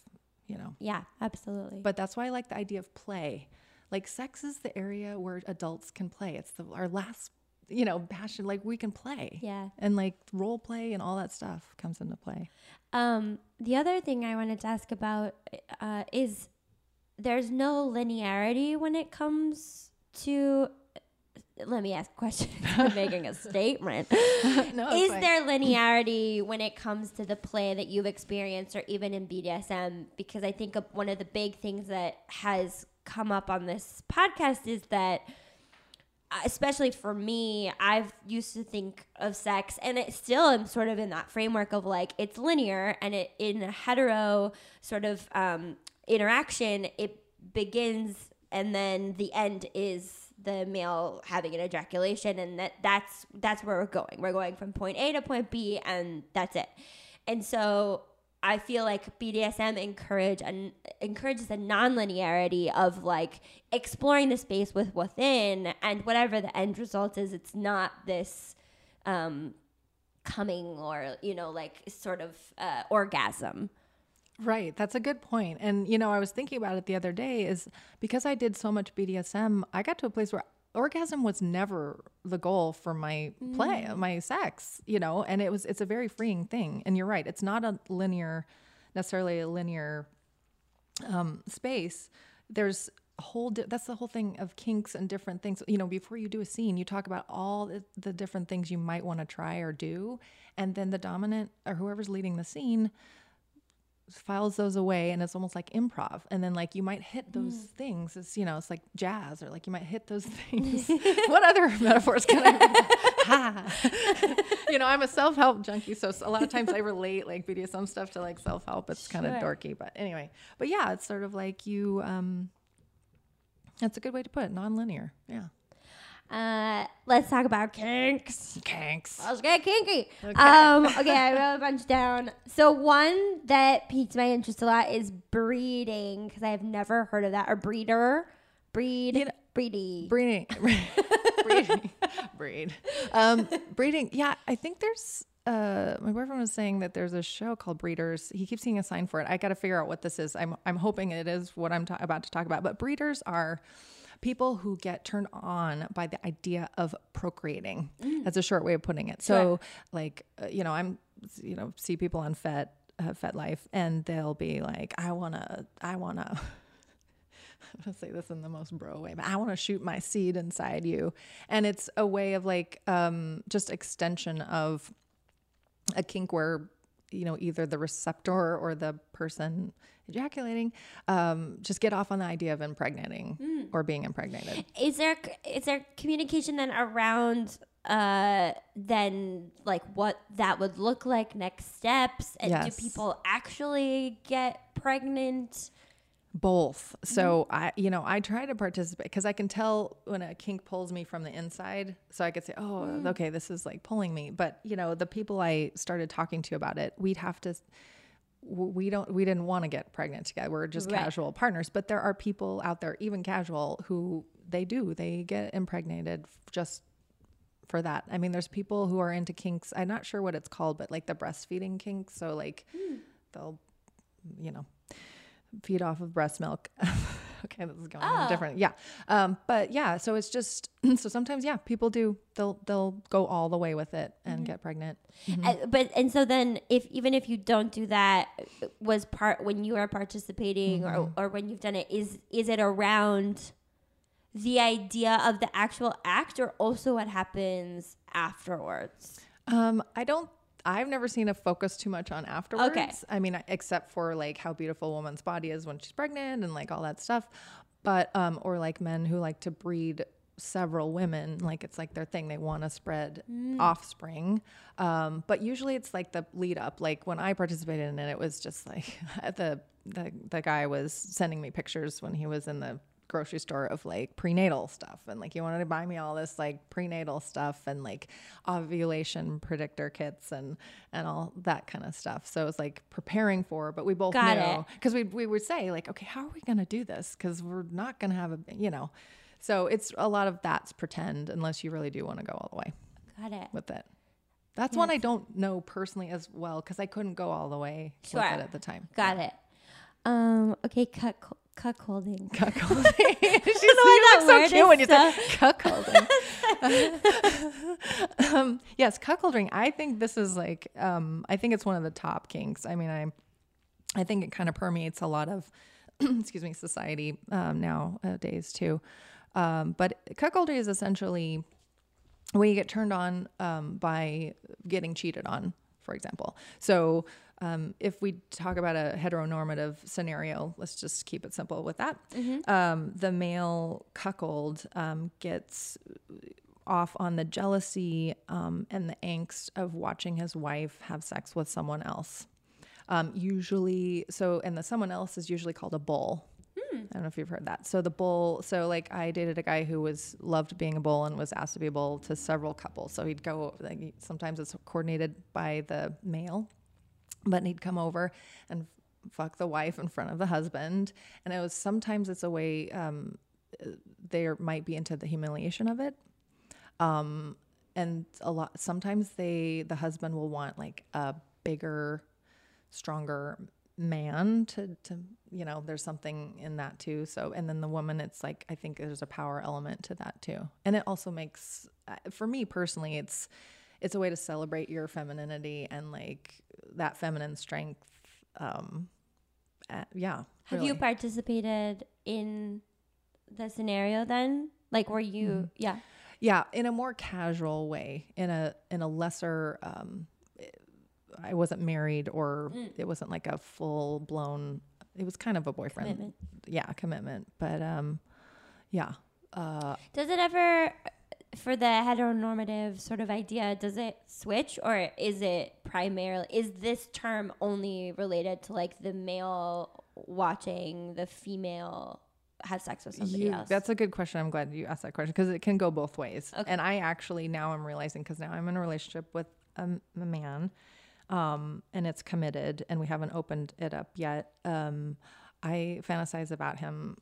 you know Yeah, absolutely. but that's why I like the idea of play. Like sex is the area where adults can play. It's the our last, you know, passion. Like we can play. Yeah. And like role play and all that stuff comes into play. Um, the other thing I wanted to ask about uh, is there's no linearity when it comes to let me ask a question. I'm making a statement. No, Is fine. there linearity when it comes to the play that you've experienced, or even in BDSM? Because I think one of the big things that has come up on this podcast is that especially for me, I've used to think of sex, and it still am sort of in that framework of like it's linear, and it in a hetero sort of um, interaction, it begins, and then the end is the male having an ejaculation, and that that's that's where we're going. We're going from point A to point B, and that's it. And so I feel like BDSM encourage and encourages a nonlinearity of like exploring the space with within, and whatever the end result is, it's not this um, coming or you know like sort of uh, orgasm. Right. That's a good point. And, you know, I was thinking about it the other day is because I did so much BDSM, I got to a place where orgasm was never the goal for my play, my sex, you know, and it was, it's a very freeing thing. And you're right. It's not a linear, necessarily a linear um, space. There's whole, di- that's the whole thing of kinks and different things. You know, before you do a scene, you talk about all the, the different things you might want to try or do. And then the dominant or whoever's leading the scene files those away and it's almost like improv. And then like you might hit those things. It's you know it's like jazz or like you might hit those things. What other metaphors can i ha. you know i'm a self-help junkie so a lot of times i relate like bdsm stuff to like self-help. It's kind of dorky but anyway. But yeah it's sort of like you um that's a good way to put it non-linear. Yeah Uh, let's talk about kinks. kinks. Let's get kinky. Um, okay, I wrote a bunch down. So one that piqued my interest a lot is breeding because I have never heard of that. Or breeder, breed, You know- breedy. breeding. Breeding. Breed. Um breeding yeah i think there's uh my boyfriend was saying that there's a show called breeders. He keeps seeing a sign for it. I gotta figure out what this is. I'm i'm hoping it is what i'm ta- about to talk about. But breeders are people who get turned on by the idea of procreating. That's a short way of putting it. So like uh, you know i'm you know see people on fet uh, FetLife and they'll be like i want to i want to I'm gonna say this in the most bro way, but I want to shoot my seed inside you, and it's a way of like um, just extension of a kink where you know either the receptor or the person ejaculating um, just get off on the idea of impregnating or being impregnated. Is there is there communication then around uh then like what that would look like next steps and Yes. do people actually get pregnant? Both. So mm-hmm. I, you know, I try to participate because I can tell when a kink pulls me from the inside. So I could say, oh, mm. okay, this is like pulling me. But you know, the people I started talking to about it, we'd have to. We don't. We didn't want to get pregnant together. We're just Right. casual partners. But there are people out there, even casual, who they do. They get impregnated just for that. I mean, there's people who are into kinks. I'm not sure what it's called, but like the breastfeeding kink. So like, mm. they'll, you know, feed off of breast milk. okay, this is going in a different. Yeah. Um, but yeah, so it's just so sometimes yeah, people do they'll they'll go all the way with it and get pregnant. Uh, but and so then if even if you don't do that was part when you are participating or, or when you've done it is is it around the idea of the actual act or also what happens afterwards Um, I don't. I've never seen a focus too much on afterwards. I mean, except for like how beautiful a woman's body is when she's pregnant and like all that stuff. But um, or like men who like to breed several women, like it's like their thing. They want to spread offspring. Um, but usually it's like the lead up. Like when I participated in it, it was just like the the the guy was sending me pictures when he was in the grocery store of like prenatal stuff and like he wanted to buy me all this like prenatal stuff and like ovulation predictor kits and and all that kind of stuff. So it was like preparing for but we both Got knew because we, we would say like okay how are we going to do this? Because we're not going to have a you know? So it's a lot of that's pretend unless you really do want to go all the way got it. with it. That's one i don't know personally as well because i couldn't go all the way Sure. with it at the time. Got it. Um okay cut cuckolding cuckolding. She's, you look so cute when you say cuckolding. um, yes, cuckolding. I think this is like, um, I think it's one of the top kinks. I mean, I, I think it kind of permeates a lot of, excuse me, society um, nowadays too. Um, but cuckolding is essentially when you get turned on um, by getting cheated on, for example. So, um, if we talk about a heteronormative scenario, let's just keep it simple with that. Um, the male cuckold um, gets off on the jealousy um, and the angst of watching his wife have sex with someone else. Um, usually, so, and the someone else is usually called a bull. I don't know if you've heard that. So the bull, so like I dated a guy who was loved being a bull and was asked to be a bull to several couples. So he'd go, like, sometimes it's coordinated by the male, but he'd come over and fuck the wife in front of the husband. And it was sometimes it's a way um, they might be into the humiliation of it. Um, and a lot sometimes they the husband will want like a bigger, stronger man to to you know there's something in that too so and then the woman it's like i think there's a power element to that too and it also makes uh, for me personally it's it's a way to celebrate your femininity and like that feminine strength um uh, yeah Have you participated in the scenario then? Like, were you? Mm-hmm. Yeah. yeah in a more casual way in a in a lesser um i wasn't married or it wasn't like a full blown it was kind of a boyfriend Commitment. yeah commitment but um yeah uh Does it ever, for the heteronormative sort of idea, does it switch or is it primarily, is this term only related to like the male watching the female have sex with somebody You- else? That's a good question. I'm glad you asked that question because it can go both ways. Okay. And I actually now I'm realizing because now I'm in a relationship with a man, um, and it's committed, and we haven't opened it up yet. Um, I fantasize about him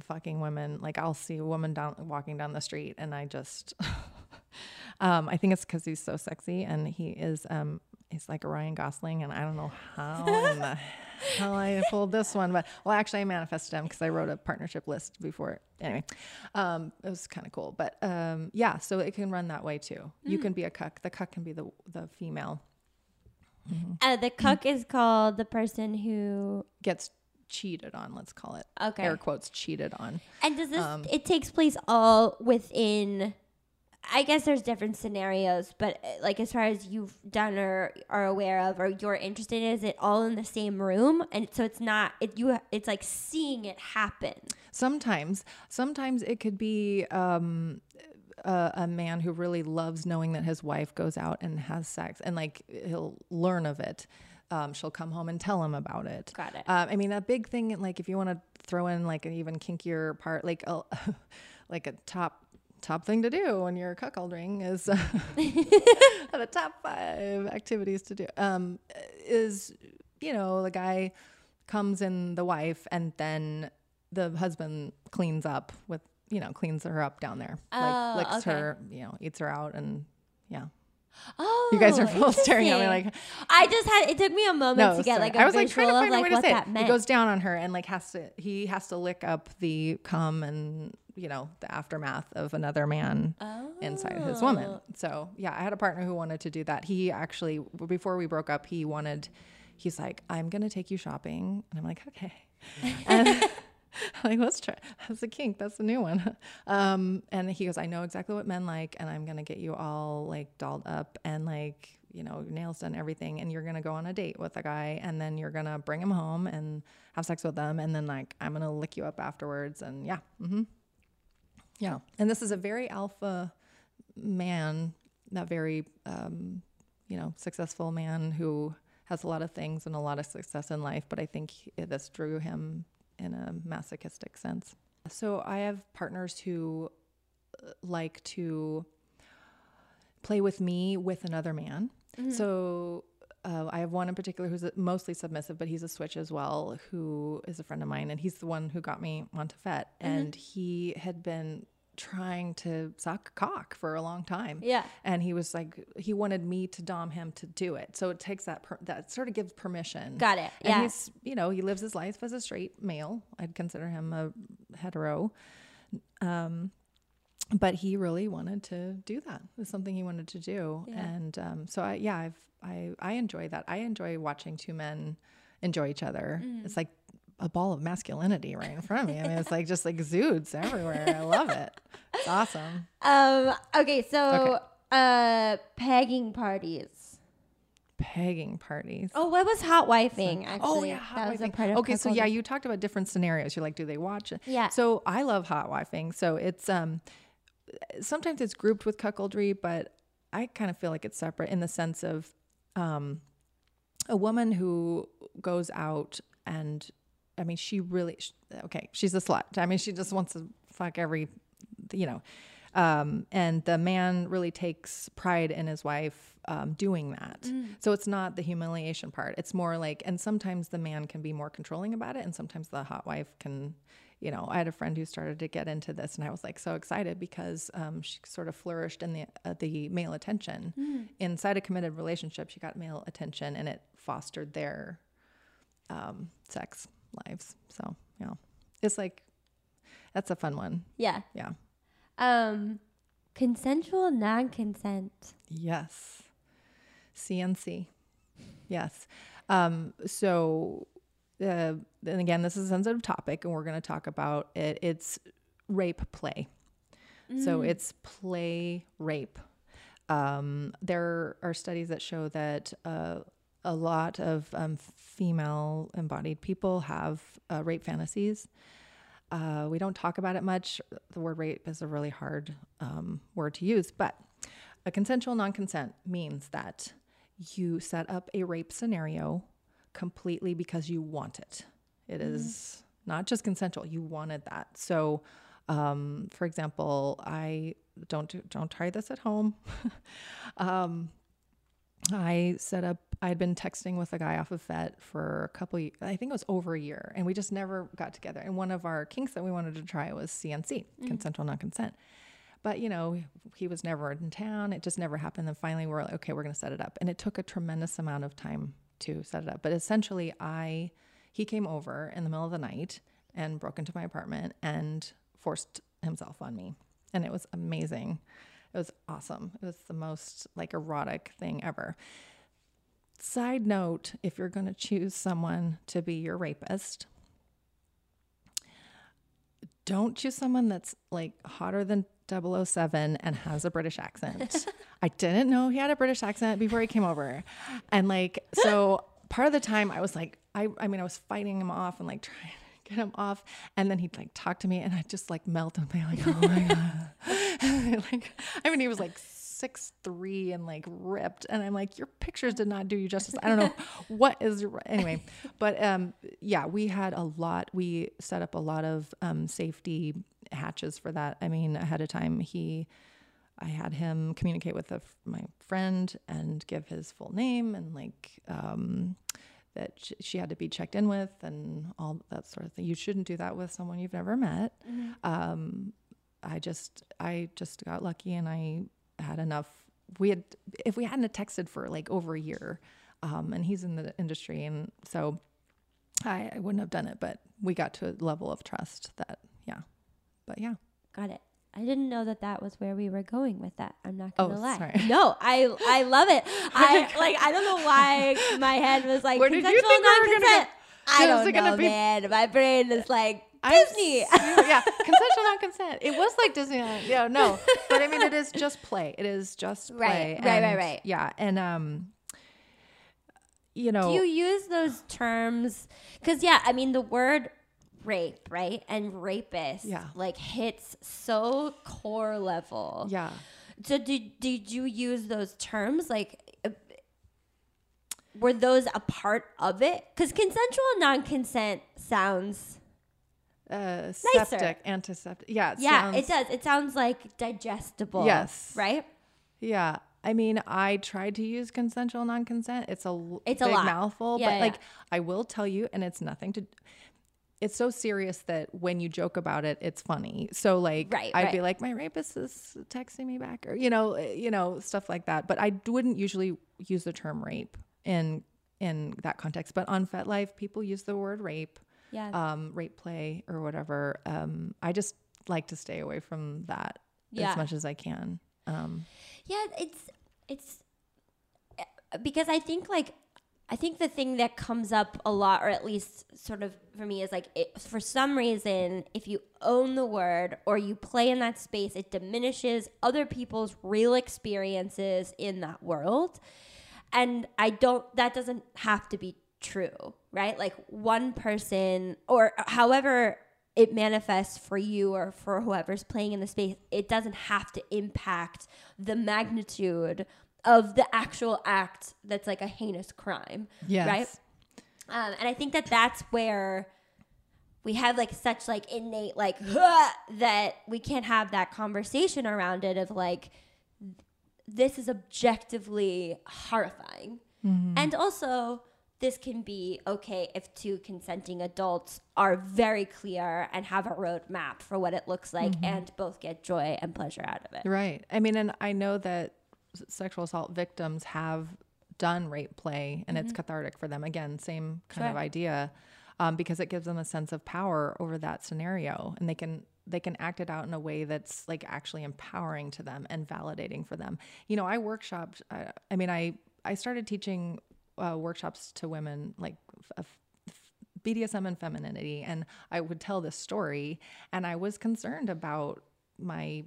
fucking women. Like I'll see a woman down walking down the street, and I just, um, I think it's because he's so sexy, and he is, um, he's like a Ryan Gosling, and I don't know how in the hell I pulled this one, but well, actually, I manifested him because I wrote a partnership list before. Anyway, um, it was kind of cool, but um, yeah, so it can run that way too. You can be a cuck. The cuck can be the the female uh, the cuck is called the person who, gets cheated on. Let's call it Okay. air quotes cheated on. and does this, Um, it takes place all within, I guess there's different scenarios, but uh, like as far as you've done or are aware of or you're interested in, is it all in the same room? And so it's not, it, you, it's like seeing it happen. Sometimes, sometimes it could be um, a, a man who really loves knowing that his wife goes out and has sex, and like he'll learn of it. Um, she'll come home and tell him about it. Got it. Um, I mean, a big thing, like if you want to throw in like an even kinkier part, like a, like a top top thing to do when you're cuckolding is uh, the top five activities to do um, is you know the guy comes in the wife and then the husband cleans up with you know cleans her up down there Oh, like licks okay. her you know eats her out and yeah Oh, you guys are oh, both staring at me like I just had. It took me a moment to get sorry. like a I was like trying to find of a like way to what say that it. meant. He goes down on her and like has to he has to lick up the cum and you know the aftermath of another man inside his oh. woman. Oh. So yeah, I had a partner who wanted to do that. He actually before we broke up, he wanted. He's like, I'm gonna take you shopping, and I'm like, okay. And like let's try. That's a kink. That's a new one. Um, and he goes, I know exactly what men like, and I'm gonna get you all like dolled up and like you know nails done, everything, and you're gonna go on a date with a guy, and then you're gonna bring him home and have sex with them, and then like I'm gonna lick you up afterwards, and yeah, mm-hmm. yeah. And this is a very alpha man, not very um, you know successful man who has a lot of things and a lot of success in life, but I think this drew him in a masochistic sense. So I have partners who uh, like to play with me with another man. So uh, I have one in particular who's mostly submissive, but he's a switch as well, who is a friend of mine, and he's the one who got me onto FET. And he had been trying to suck cock for a long time. Yeah. And he was like, he wanted me to dom him to do it. So it takes that, per- that sort of gives permission. Got it. And Yeah. he's, you know, he lives his life as a straight male. I'd consider him a hetero. Um, but he really wanted to do that. It was something he wanted to do. Yeah. And um, so I, yeah, I've, I, I enjoy that. I enjoy watching two men enjoy each other. Mm. It's like a ball of masculinity right in front of me. I mean, it's like just like exudes everywhere. I love it. It's awesome. Um. Okay. So, Okay. uh, pegging parties. Pegging parties. Oh, what was hot wifing? Actually, Oh yeah, hot that was a wifing. part of okay, so yeah, you talked about different scenarios. You're like, do they watch it? Yeah. So I love hot wifing. So it's um, sometimes it's grouped with cuckoldry, but I kind of feel like it's separate in the sense of um, a woman who goes out and I mean, she really okay. She's a slut. I mean, she just wants to fuck every, you know, um, and the man really takes pride in his wife um, doing that. So it's not the humiliation part. It's more like, and sometimes the man can be more controlling about it, and sometimes the hot wife can. You know, I had a friend who started to get into this, and I was like so excited because um, she sort of flourished in the uh, the male attention inside a committed relationship. She got male attention, and it fostered their um, sex lives. So, yeah, it's like that's a fun one. yeah. Yeah. Um, consensual non-consent. Yes. CNC. Yes. Um, so, uh, and again, this is a sensitive topic, and we're going to talk about it. It's rape play. So it's play rape. Um, there are studies that show that uh, a lot of um, female embodied people have uh, rape fantasies. Uh, we don't talk about it much. The word rape is a really hard um, word to use, but a consensual non consent means that you set up a rape scenario completely because you want it. It is not just consensual, you wanted that. So, um, for example, I don't do, don't try this at home. um, I set up. I had been texting with a guy off of FET for a couple. I think it was over a year, and we just never got together. And one of our kinks that we wanted to try was CNC, consensual non-consent. But you know, he was never in town. It just never happened. Then finally, we're like, okay, we're going to set it up, and it took a tremendous amount of time to set it up. But essentially, I he came over in the middle of the night and broke into my apartment and forced himself on me, and it was amazing. It was awesome. It was the most like erotic thing ever. Side note if you're going to choose someone to be your rapist, don't choose someone that's like hotter than 007 and has a British accent. I didn't know he had a British accent before he came over. And like, so part of the time I was like, I, I mean, I was fighting him off and like trying get him off. And then he'd like talk to me and I'd just like melt and be like, oh my God. like, I mean, he was like six three and like ripped. And I'm like, your pictures did not do you justice. I don't know what is your, anyway. But um, yeah, we had a lot, we set up a lot of um, safety hatches for that. I mean, ahead of time, he, I had him communicate with a, my friend and give his full name and like um, that sh- she had to be checked in with and all that sort of thing. You shouldn't do that with someone you've never met. Um, I just I just got lucky and I had enough. We had if we hadn't texted for like over a year, um, and he's in the industry and so I, I wouldn't have done it. But we got to a level of trust that yeah. But yeah. Got it. I didn't know that that was where we were going with that. I'm not Oh, gonna lie. sorry. No, I I love it. I like I don't know why my head was like Where did you think we were gonna. I don't know, be- man. My brain is like Disney. seen- yeah, consensual non-consent. It was like Disneyland. Yeah, no, but I mean, it is just play. It is just play. Right, right, right, right. Yeah, and um, you know, Do you use those terms? Because yeah, I mean the word rape, right, and rapist, Yeah. like hits so core level. yeah, So did did you use those terms like? Were those a part of it? Because consensual non-consent sounds uh, Nicer. septic, antiseptic. Yeah, it yeah, sounds- it does. It sounds like digestible. Yes. Right. Yeah. I mean, I tried to use consensual non-consent. It's a It's a big lot. mouthful, Yeah, but yeah. like I will tell you, and it's nothing to. It's so serious that when you joke about it, it's funny. So like, Right, I'd be like, my rapist is texting me back, or you know, eh, you know, stuff like that. But I wouldn't usually use the term rape in in that context. But on FetLife, people use the word rape, Yeah. um, rape play, or whatever. Um, I just like to stay away from that Yeah. as much as I can. Um, Yeah, it's it's uh, because I think like I think the thing that comes up a lot, or at least sort of for me, is like it, for some reason, if you own the word or you play in that space, it diminishes other people's real experiences in that world. And I don't, that doesn't have to be true, right? Like one person, or however it manifests for you or for whoever's playing in the space, it doesn't have to impact the magnitude of the actual act that's like a heinous crime. Yes. Right. Um, and I think that that's where we have like such like innate like that we can't have that conversation around it of like this is objectively horrifying. And also this can be okay if two consenting adults are very clear and have a roadmap for what it looks like and both get joy and pleasure out of it. Right. I mean, and I know that sexual assault victims have done rape play and it's cathartic for them. Again, same kind of idea um, because it gives them a sense of power over that scenario and they can they can act it out in a way that's like actually empowering to them and validating for them. You know, I workshopped I, I mean I I started teaching uh, workshops to women like f- f- BDSM and femininity and I would tell this story and I was concerned about my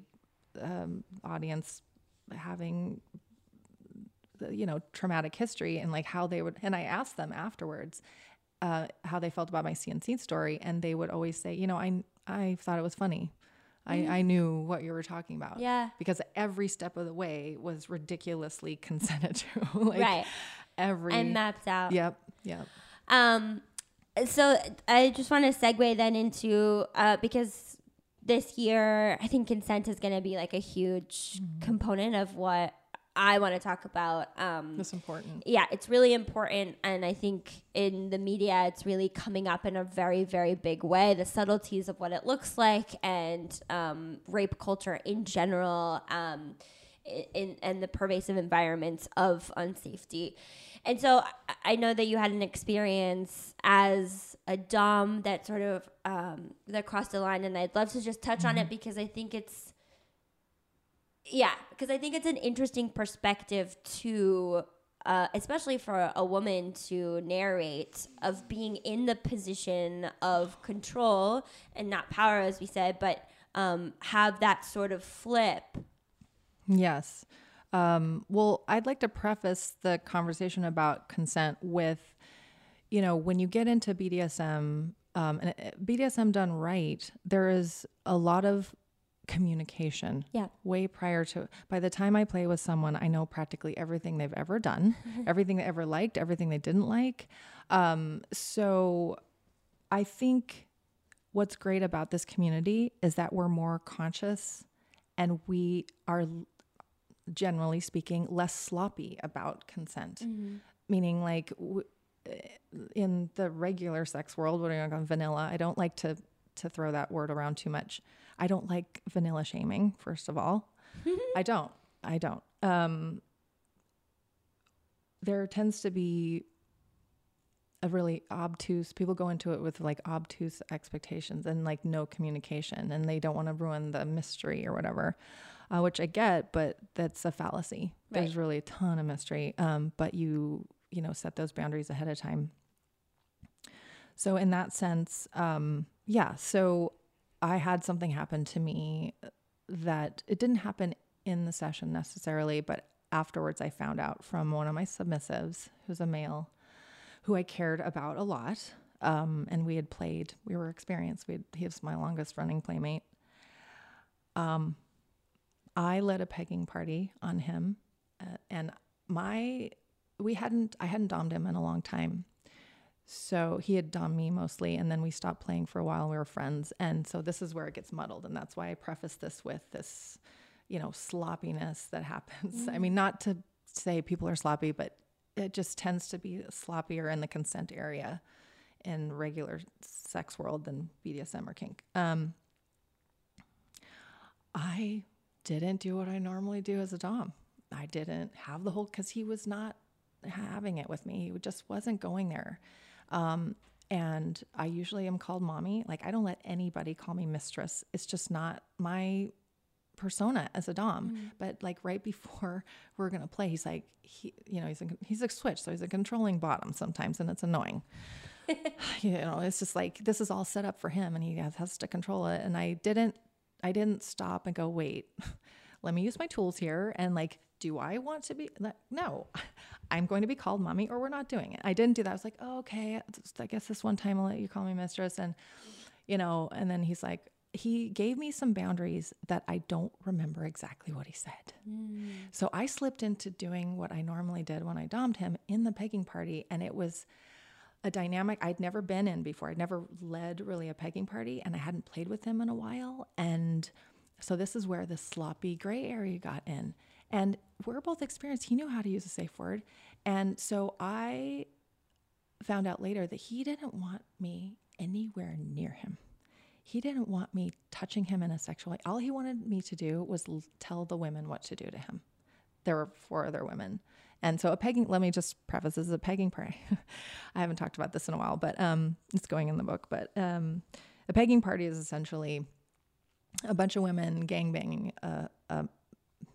um, audience having the, you know traumatic history and like how they would and I asked them afterwards uh, how they felt about my CNC story and they would always say you know I I thought it was funny I, I knew what you were talking about Yeah. because every step of the way was ridiculously consented to like Right. every And mapped out. yep yep Um, so I just want to segue then into uh, because this year I think consent is going to be like a huge component of what I want to talk about. Um, that's important yeah, it's really important. And I think in the media, it's really coming up in a very, very big way. The subtleties of what it looks like and um, rape culture in general, um, in, and the pervasive environments of unsafety. And so I- know that you had an experience as a Dom that sort of um, that crossed the line, and I'd love to just touch on it because I think it's yeah, because I think it's an interesting perspective to, uh, especially for a woman to narrate of being in the position of control and not power, as we said, but um, have that sort of flip. Yes. Um, well, I'd like to preface the conversation about consent with, you know, when you get into BDSM, um, and uh, BDSM done right, there is a lot of communication. Yeah. Way prior to, by the time I play with someone, I know practically everything they've ever done, everything they ever liked, everything they didn't like. Um, so I think what's great about this community is that we're more conscious and we are generally speaking less sloppy about consent. Meaning like w- in the regular sex world what are you going vanilla. I don't like to to throw that word around too much. I don't like vanilla shaming first of all. I don't. I don't. Um there tends to be a really obtuse people go into it with like obtuse expectations and like no communication and they don't want to ruin the mystery or whatever uh, which i get but that's a fallacy there's really a ton of mystery um, but you you know set those boundaries ahead of time so in that sense um, yeah so i had something happen to me that it didn't happen in the session necessarily but afterwards i found out from one of my submissives who's a male who I cared about a lot. Um, and we had played, we were experienced. We had, he was my longest running playmate. Um, I led a pegging party on him, uh, and my we hadn't I hadn't dommed him in a long time, so he had dommed me mostly, and then we stopped playing for a while. We were friends, and so this is where it gets muddled, and that's why I preface this with this, you know, sloppiness that happens. I mean, not to say people are sloppy, but it just tends to be sloppier in the consent area in regular sex world than BDSM or kink. Um, I didn't do what I normally do as a dom. I didn't have the whole because he was not having it with me. He just wasn't going there. Um, and I usually am called mommy. Like I don't let anybody call me mistress. It's just not my persona as a dom. But like right before we're gonna play, he's like, he, you know, he's a, he's a switch, so he's a controlling bottom sometimes, and it's annoying. you know, it's just like this is all set up for him, and he has, has to control it. And I didn't, I didn't stop and go, wait, let me use my tools here, and like, do I want to be? like, No, I'm going to be called mommy, or we're not doing it. I didn't do that. I was like, oh, okay, I guess this one time I'll let you call me mistress, and you know, and then he's like, he gave me some boundaries that I don't remember exactly what he said. Mm. So I slipped into doing what I normally did when I dommed him in the pegging party, and it was a dynamic I'd never been in before. I'd never led really a pegging party, and I hadn't played with him in a while. And so this is where the sloppy gray area got in. And we're both experienced. He knew how to use a safe word. And so I found out later that he didn't want me anywhere near him. He didn't want me touching him in a sexual way. All he wanted me to do was tell the women what to do to him. There were four other women. And so a pegging, let me just preface this is a pegging party. I haven't talked about this in a while, but um, it's going in the book. But um, a pegging party is essentially a bunch of women gangbanging a, a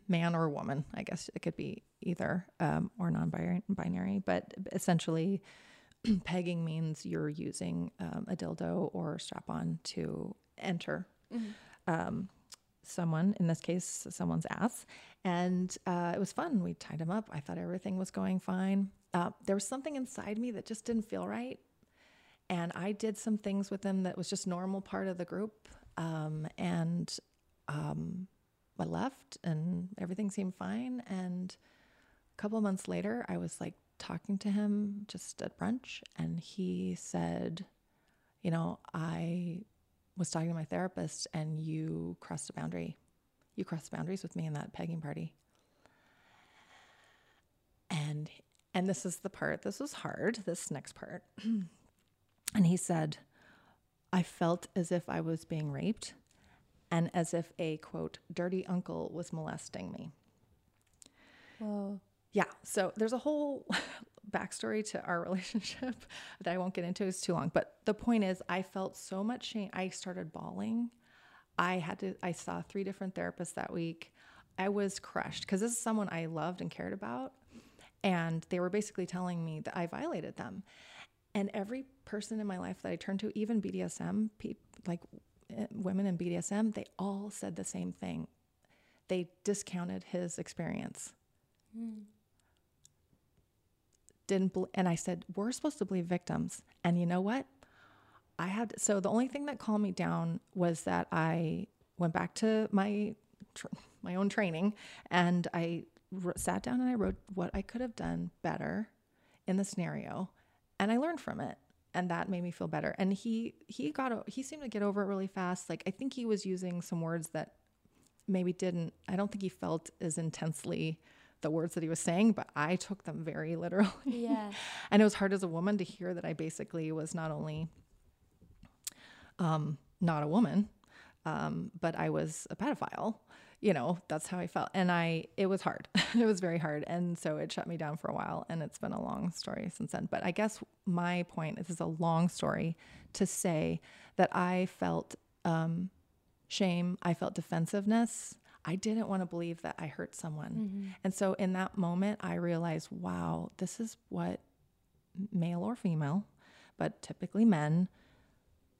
man or a woman. I guess it could be either um, or non-binary, but essentially, pegging means you're using um, a dildo or strap-on to enter um, someone. In this case, someone's ass, and uh, it was fun. We tied him up. I thought everything was going fine. Uh, there was something inside me that just didn't feel right, and I did some things with him that was just normal part of the group. Um, and um, I left, and everything seemed fine. And a couple months later, I was like talking to him just at brunch, and he said, You know, I was talking to my therapist, and you crossed a boundary. You crossed boundaries with me in that pegging party. And and this is the part, this was hard, this next part. and he said, I felt as if I was being raped and as if a quote, dirty uncle was molesting me. Whoa. Yeah. So there's a whole backstory to our relationship that I won't get into. It's too long. But the point is, I felt so much shame. I started bawling. I had to, I saw three different therapists that week. I was crushed because this is someone I loved and cared about. And they were basically telling me that I violated them. And every person in my life that I turned to, even BDSM, peop like eh, women in BDSM, they all said the same thing. They discounted his experience didn't bel and I said we're supposed to believe victims and you know what I had so the only thing that calmed me down was that I went back to my tr- my own training and I sat down and I wrote what I could have done better in the scenario and I learned from it and that made me feel better. And he he got he seemed to get over it really fast. Like I think he was using some words that maybe didn't I don't think he felt as intensely the words that he was saying but I took them very literally. Yeah. and it was hard as a woman to hear that I basically was not only um, not a woman, um, but I was a pedophile. You know, that's how I felt. And I, it was hard. it was very hard. And so it shut me down for a while. And it's been a long story since then. But I guess my point this is a long story to say that I felt um, shame, I felt defensiveness. I didn't want to believe that I hurt someone. And so in that moment, I realized, wow, this is what male or female, but typically men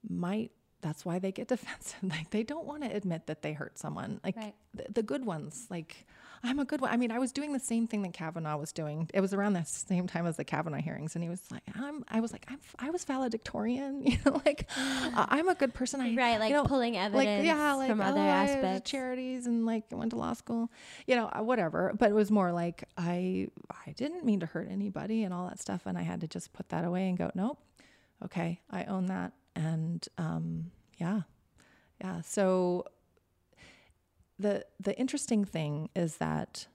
might that's why they get defensive. Like they don't want to admit that they hurt someone. Like Right. the, the good ones like i'm a good one. I mean i was doing the same thing that kavanaugh was doing. It was around the same time as the kavanaugh hearings and he was like i'm i was like i'm i was valedictorian you know like uh, i'm a good person. I Right, like you know, pulling like, evidence yeah, like, from other oh, did aspects. charities and like went to law school you know uh, whatever. But it was more like i i didn't mean to hurt anybody and all that stuff and i had to just put that away and go nope okay i own that and um yeah yeah. So the the interesting thing is that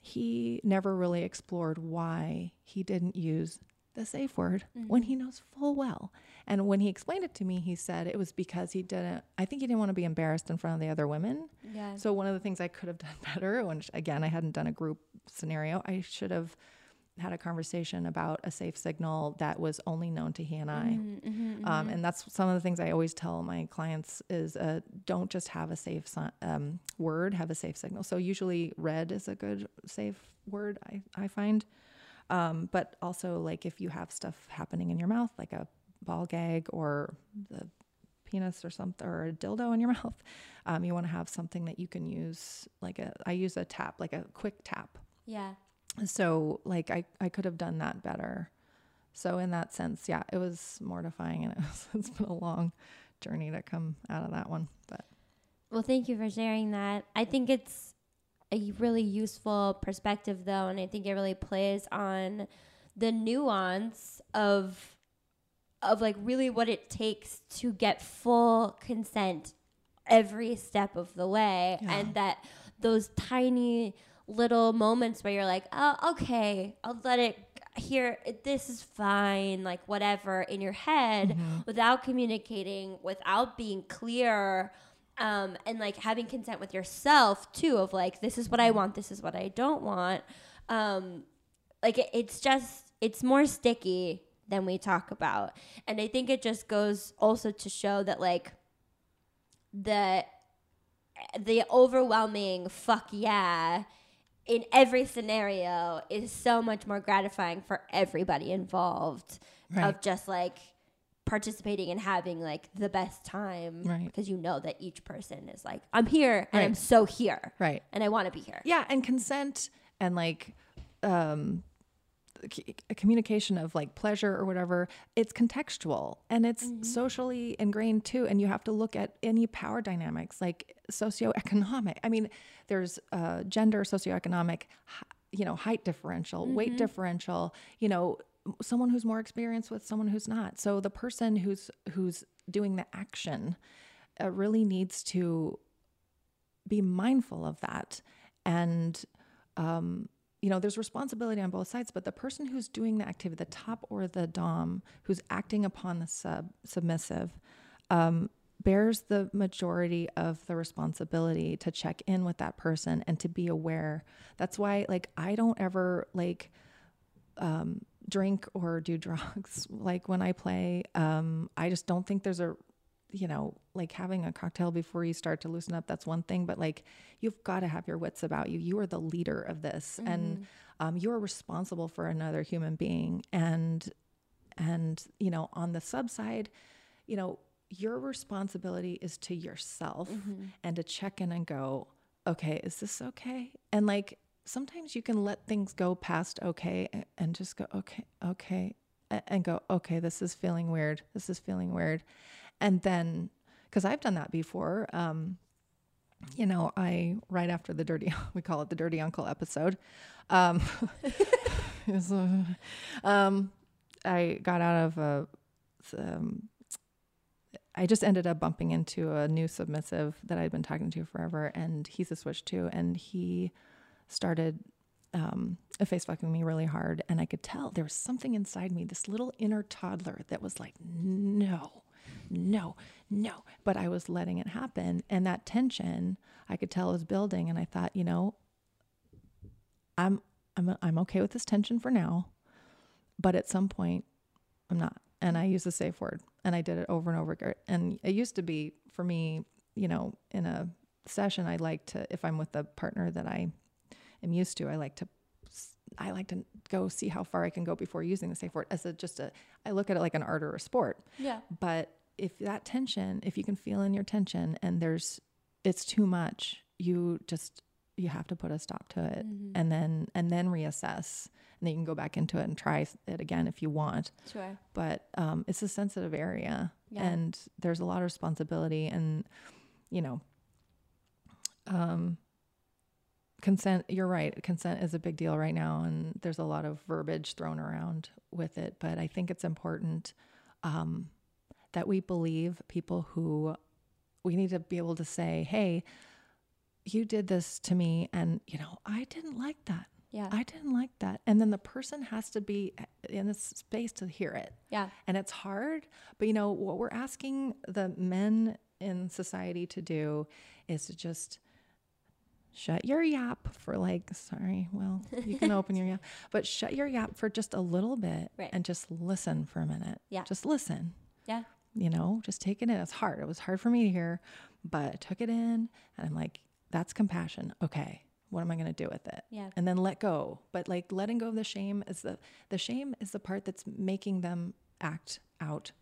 he never really explored why he didn't use the safe word when he knows full well. And when he explained it to me he said it was because he didn't i think he didn't want to be embarrassed in front of the other women. Yeah. so one of the things I could have done better, when again I hadn't done a group scenario, I should have had a conversation about a safe signal that was only known to he and I. Mm-hmm, Um, and that's some of the things I always tell my clients is uh, don't just have a safe si- um, word, have a safe signal. So usually red is a good safe word, I, I find. Um, but also like if you have stuff happening in your mouth, like a ball gag or the penis or something or a dildo in your mouth, um, you want to have something that you can use like a, I use a tap, like a quick tap Yeah. So like I, I could have done that better so in that sense yeah it was mortifying and it was, it's been a long journey to come out of that one but Well, thank you for sharing that. I think it's a really useful perspective, though, and I think it really plays on the nuance of of like really what it takes to get full consent every step of the way, Yeah. and that those tiny little moments where you're like, oh, okay, I'll let it here. This is fine, like whatever in your head, without communicating, without being clear um, and like having consent with yourself too of like this is what i want this is what i don't want um, like it, it's just it's more sticky than we talk about and i think it just goes also to show that like the the overwhelming fuck yeah in every scenario is so much more gratifying for everybody involved Right. of just like participating and having like the best time Right. because you know that each person is like i'm here and i'm so here right and i want to be here yeah and consent and like um a communication of like pleasure or whatever it's contextual and it's socially ingrained too and you have to look at any power dynamics like socioeconomic. I mean there's uh, gender socioeconomic you know height differential weight differential you know someone who's more experienced with someone who's not. So the person who's who's doing the action uh, really needs to be mindful of that and um, you know there's responsibility on both sides but the person who's doing the activity the top or the dom who's acting upon the sub submissive um, bears the majority of the responsibility to check in with that person and to be aware. That's why like i don't ever like um, drink or do drugs. Like when i play um, i just don't think there's a you know, like having a cocktail before you start to loosen up, that's one thing, but like you've got to have your wits about you. You are the leader of this and um, you are responsible for another human being. And, and, you know, on the sub side, you know, your responsibility is to yourself and to check in and go, okay, is this okay? And like sometimes you can let things go past okay a- and just go, okay, okay, and go, okay, this is feeling weird. This is feeling weird. And then, because I've done that before, um, you know, I, right after the dirty, we call it the dirty uncle episode, um, is, uh, um, I got out of a, um, I just ended up bumping into a new submissive that I'd been talking to forever, and he's a switch too, and he started um, face fucking me really hard, and I could tell there was something inside me, this little inner toddler that was like, no, no, no, but I was letting it happen, and that tension I could tell was building, and I thought, you know, I'm I'm I'm okay with this tension for now, but at some point, I'm not. And I use the safe word, and I did it over and over again. And it used to be for me, you know, in a session, I like to, if I'm with a partner that I am used to, I like to, I like to go see how far I can go before using the safe word as a just a. I look at it like an art or a sport. yeah But if that tension, if you can feel in your tension, and there's, it's too much, you just you have to put a stop to it, and then and then reassess, and then you can go back into it and try it again if you want. Sure. But um, it's a sensitive area Yeah. and there's a lot of responsibility and you know um, consent you're right consent is a big deal right now and there's a lot of verbiage thrown around with it but i think it's important um, that we believe people who we need to be able to say hey you did this to me and you know i didn't like that yeah I didn't like that. And then the person has to be in a space to hear it. yeah And it's hard. But you know, what we're asking the men in society to do is to just shut your yap for like sorry well you can open your yap but shut your yap for just a little bit Right. and just listen for a minute Yeah. just listen Yeah. You know just taking it it's hard it was hard for me to hear but i took it in and i'm like that's compassion okay what am i going to do with it Yeah. and then let go but like letting go of the shame is the the shame is the part that's making them act out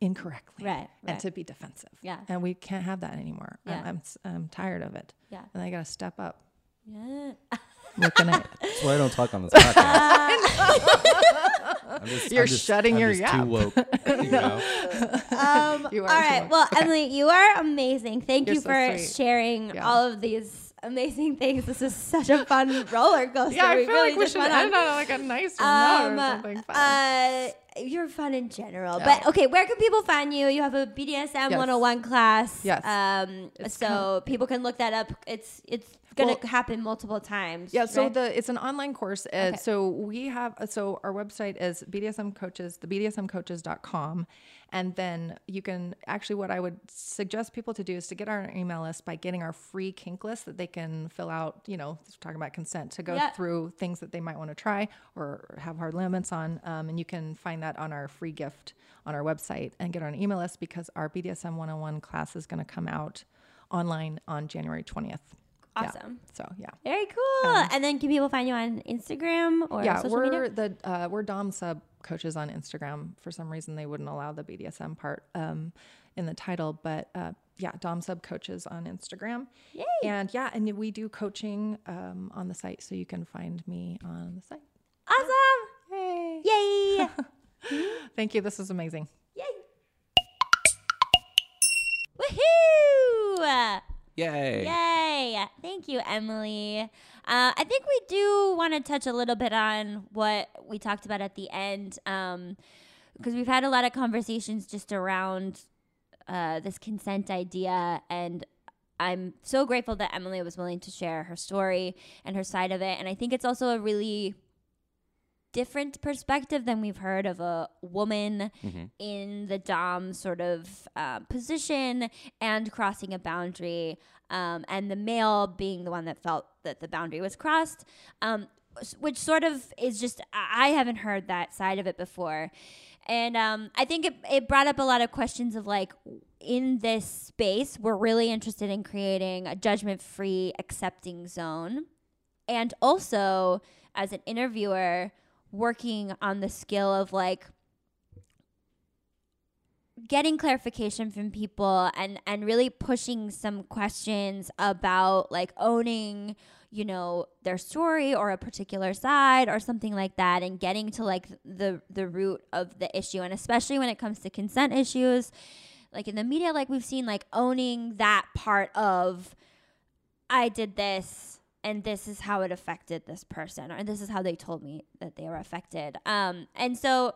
incorrectly Right, and right. to be defensive Yeah. and we can't have that anymore I'm- Yeah. I'm, s- I'm tired of it Yeah. and i gotta step up Yeah. looking at That's why I don't talk on this podcast. I'm just, You're I'm just- shutting I'm your just yap. Too woke. You know? Um, You all are right. too. Well, Emily, you are amazing. Thank You're you so for sweet. sharing Yeah. all of these amazing things. This is such a fun roller coaster. yeah i we feel really like we should end on. on like a nicer note or something fun. uh, you're fun in general. But okay, where can people find you? You have a BDSM Yes. 101 class. Yes. Um, It's so people can look that up. It's it's gonna Well, happen multiple times. Yeah, so right? the it's an online course. Uh, Okay. So we have so our website is BDSM coaches, the BDSMcoaches.com. And then you can actually what I would suggest people to do is to get our email list by getting our free kink list that they can fill out, you know, talking about consent to go Yeah. through things that they might want to try or have hard limits on. Um, and you can find that on our free gift on our website and get on an email list because our BDSM 101 class is going to come out online on January 20th. Yeah. Awesome. So yeah. Very cool. and then can people find you on Instagram or yeah, social we're media? the uh, we're Dom sub coaches on Instagram. For some reason, they wouldn't allow the BDSM part um, in the title, but uh, yeah, Dom sub coaches on Instagram. Yay. And yeah, and we do coaching um, on the site, so you can find me on the site. Awesome. Yay! Yay. Thank you. This is amazing. Yay. Woohoo! Yay. Yay! Thank you, Emily. Uh, I think we do want to touch a little bit on what we talked about at the end, because we've had a lot of conversations just around uh, this consent idea, and I'm so grateful that Emily was willing to share her story and her side of it. And I think it's also a really different perspective than we've heard of a woman in the dom sort of uh, position and crossing a boundary um, and the male being the one that felt that the boundary was crossed um, which sort of is just i I haven't heard that side of it before. And um, i think it, it brought up a lot of questions of like in this space we're really interested in creating a judgment free accepting zone. And also as an interviewer working on the skill of like getting clarification from people and and really pushing some questions about like owning you know their story or a particular side or something like that and getting to like the the root of the issue. And especially when it comes to consent issues like in the media like we've seen like owning that part of I did this and this is how it affected this person or this is how they told me that they were affected. Um and so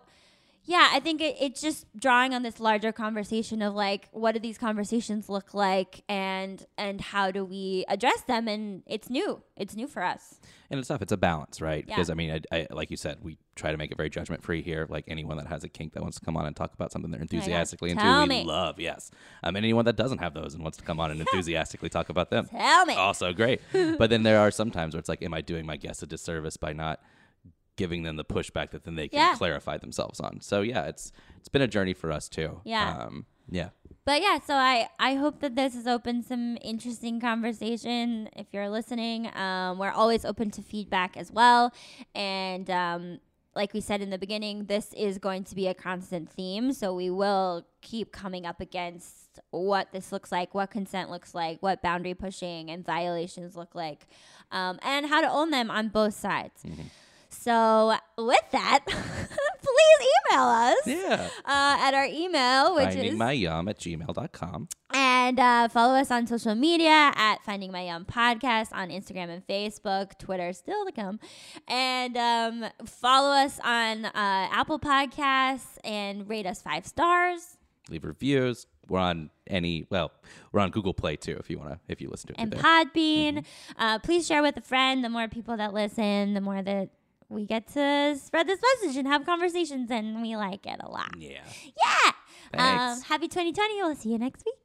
yeah, I think it, it's just drawing on this larger conversation of like what do these conversations look like and and how do we address them and it's new. It's new for us. And it's tough. It's a balance, right? Yeah. Because I mean, I, I, like you said, we try to make it very judgment free here. Like anyone that has a kink that wants to come on and talk about something they're enthusiastically into, we me. love. Yes. Um, and anyone that doesn't have those and wants to come on and enthusiastically talk about them, Tell me. also great. but then there are some times where it's like, am I doing my guests a disservice by not giving them the pushback that then they can Yeah. clarify themselves on? So yeah, it's it's been a journey for us too. Yeah. Um, yeah. But yeah, so I I hope that this has opened some interesting conversation. If you're listening, um, we're always open to feedback as well, and um, like we said in the beginning, this is going to be a constant theme. So we will keep coming up against what this looks like, what consent looks like, what boundary pushing and violations look like, um, and how to own them on both sides. So with that, please email us Yeah. uh, at our email, which Finding is my yum at gmail.com. and uh, follow us on social media at Finding My Yum Podcast on Instagram and Facebook. Twitter still to come. And um, follow us on uh, Apple Podcasts and rate us five stars. Leave reviews. We're on any well, we're on Google Play too if you wanna if you listen to it And. Podbean. Uh, please share with a friend. The more people that listen, the more that we get to spread this message and have conversations, and we like it a lot. yeah. Yeah. Um, happy 2020. We'll see you next week.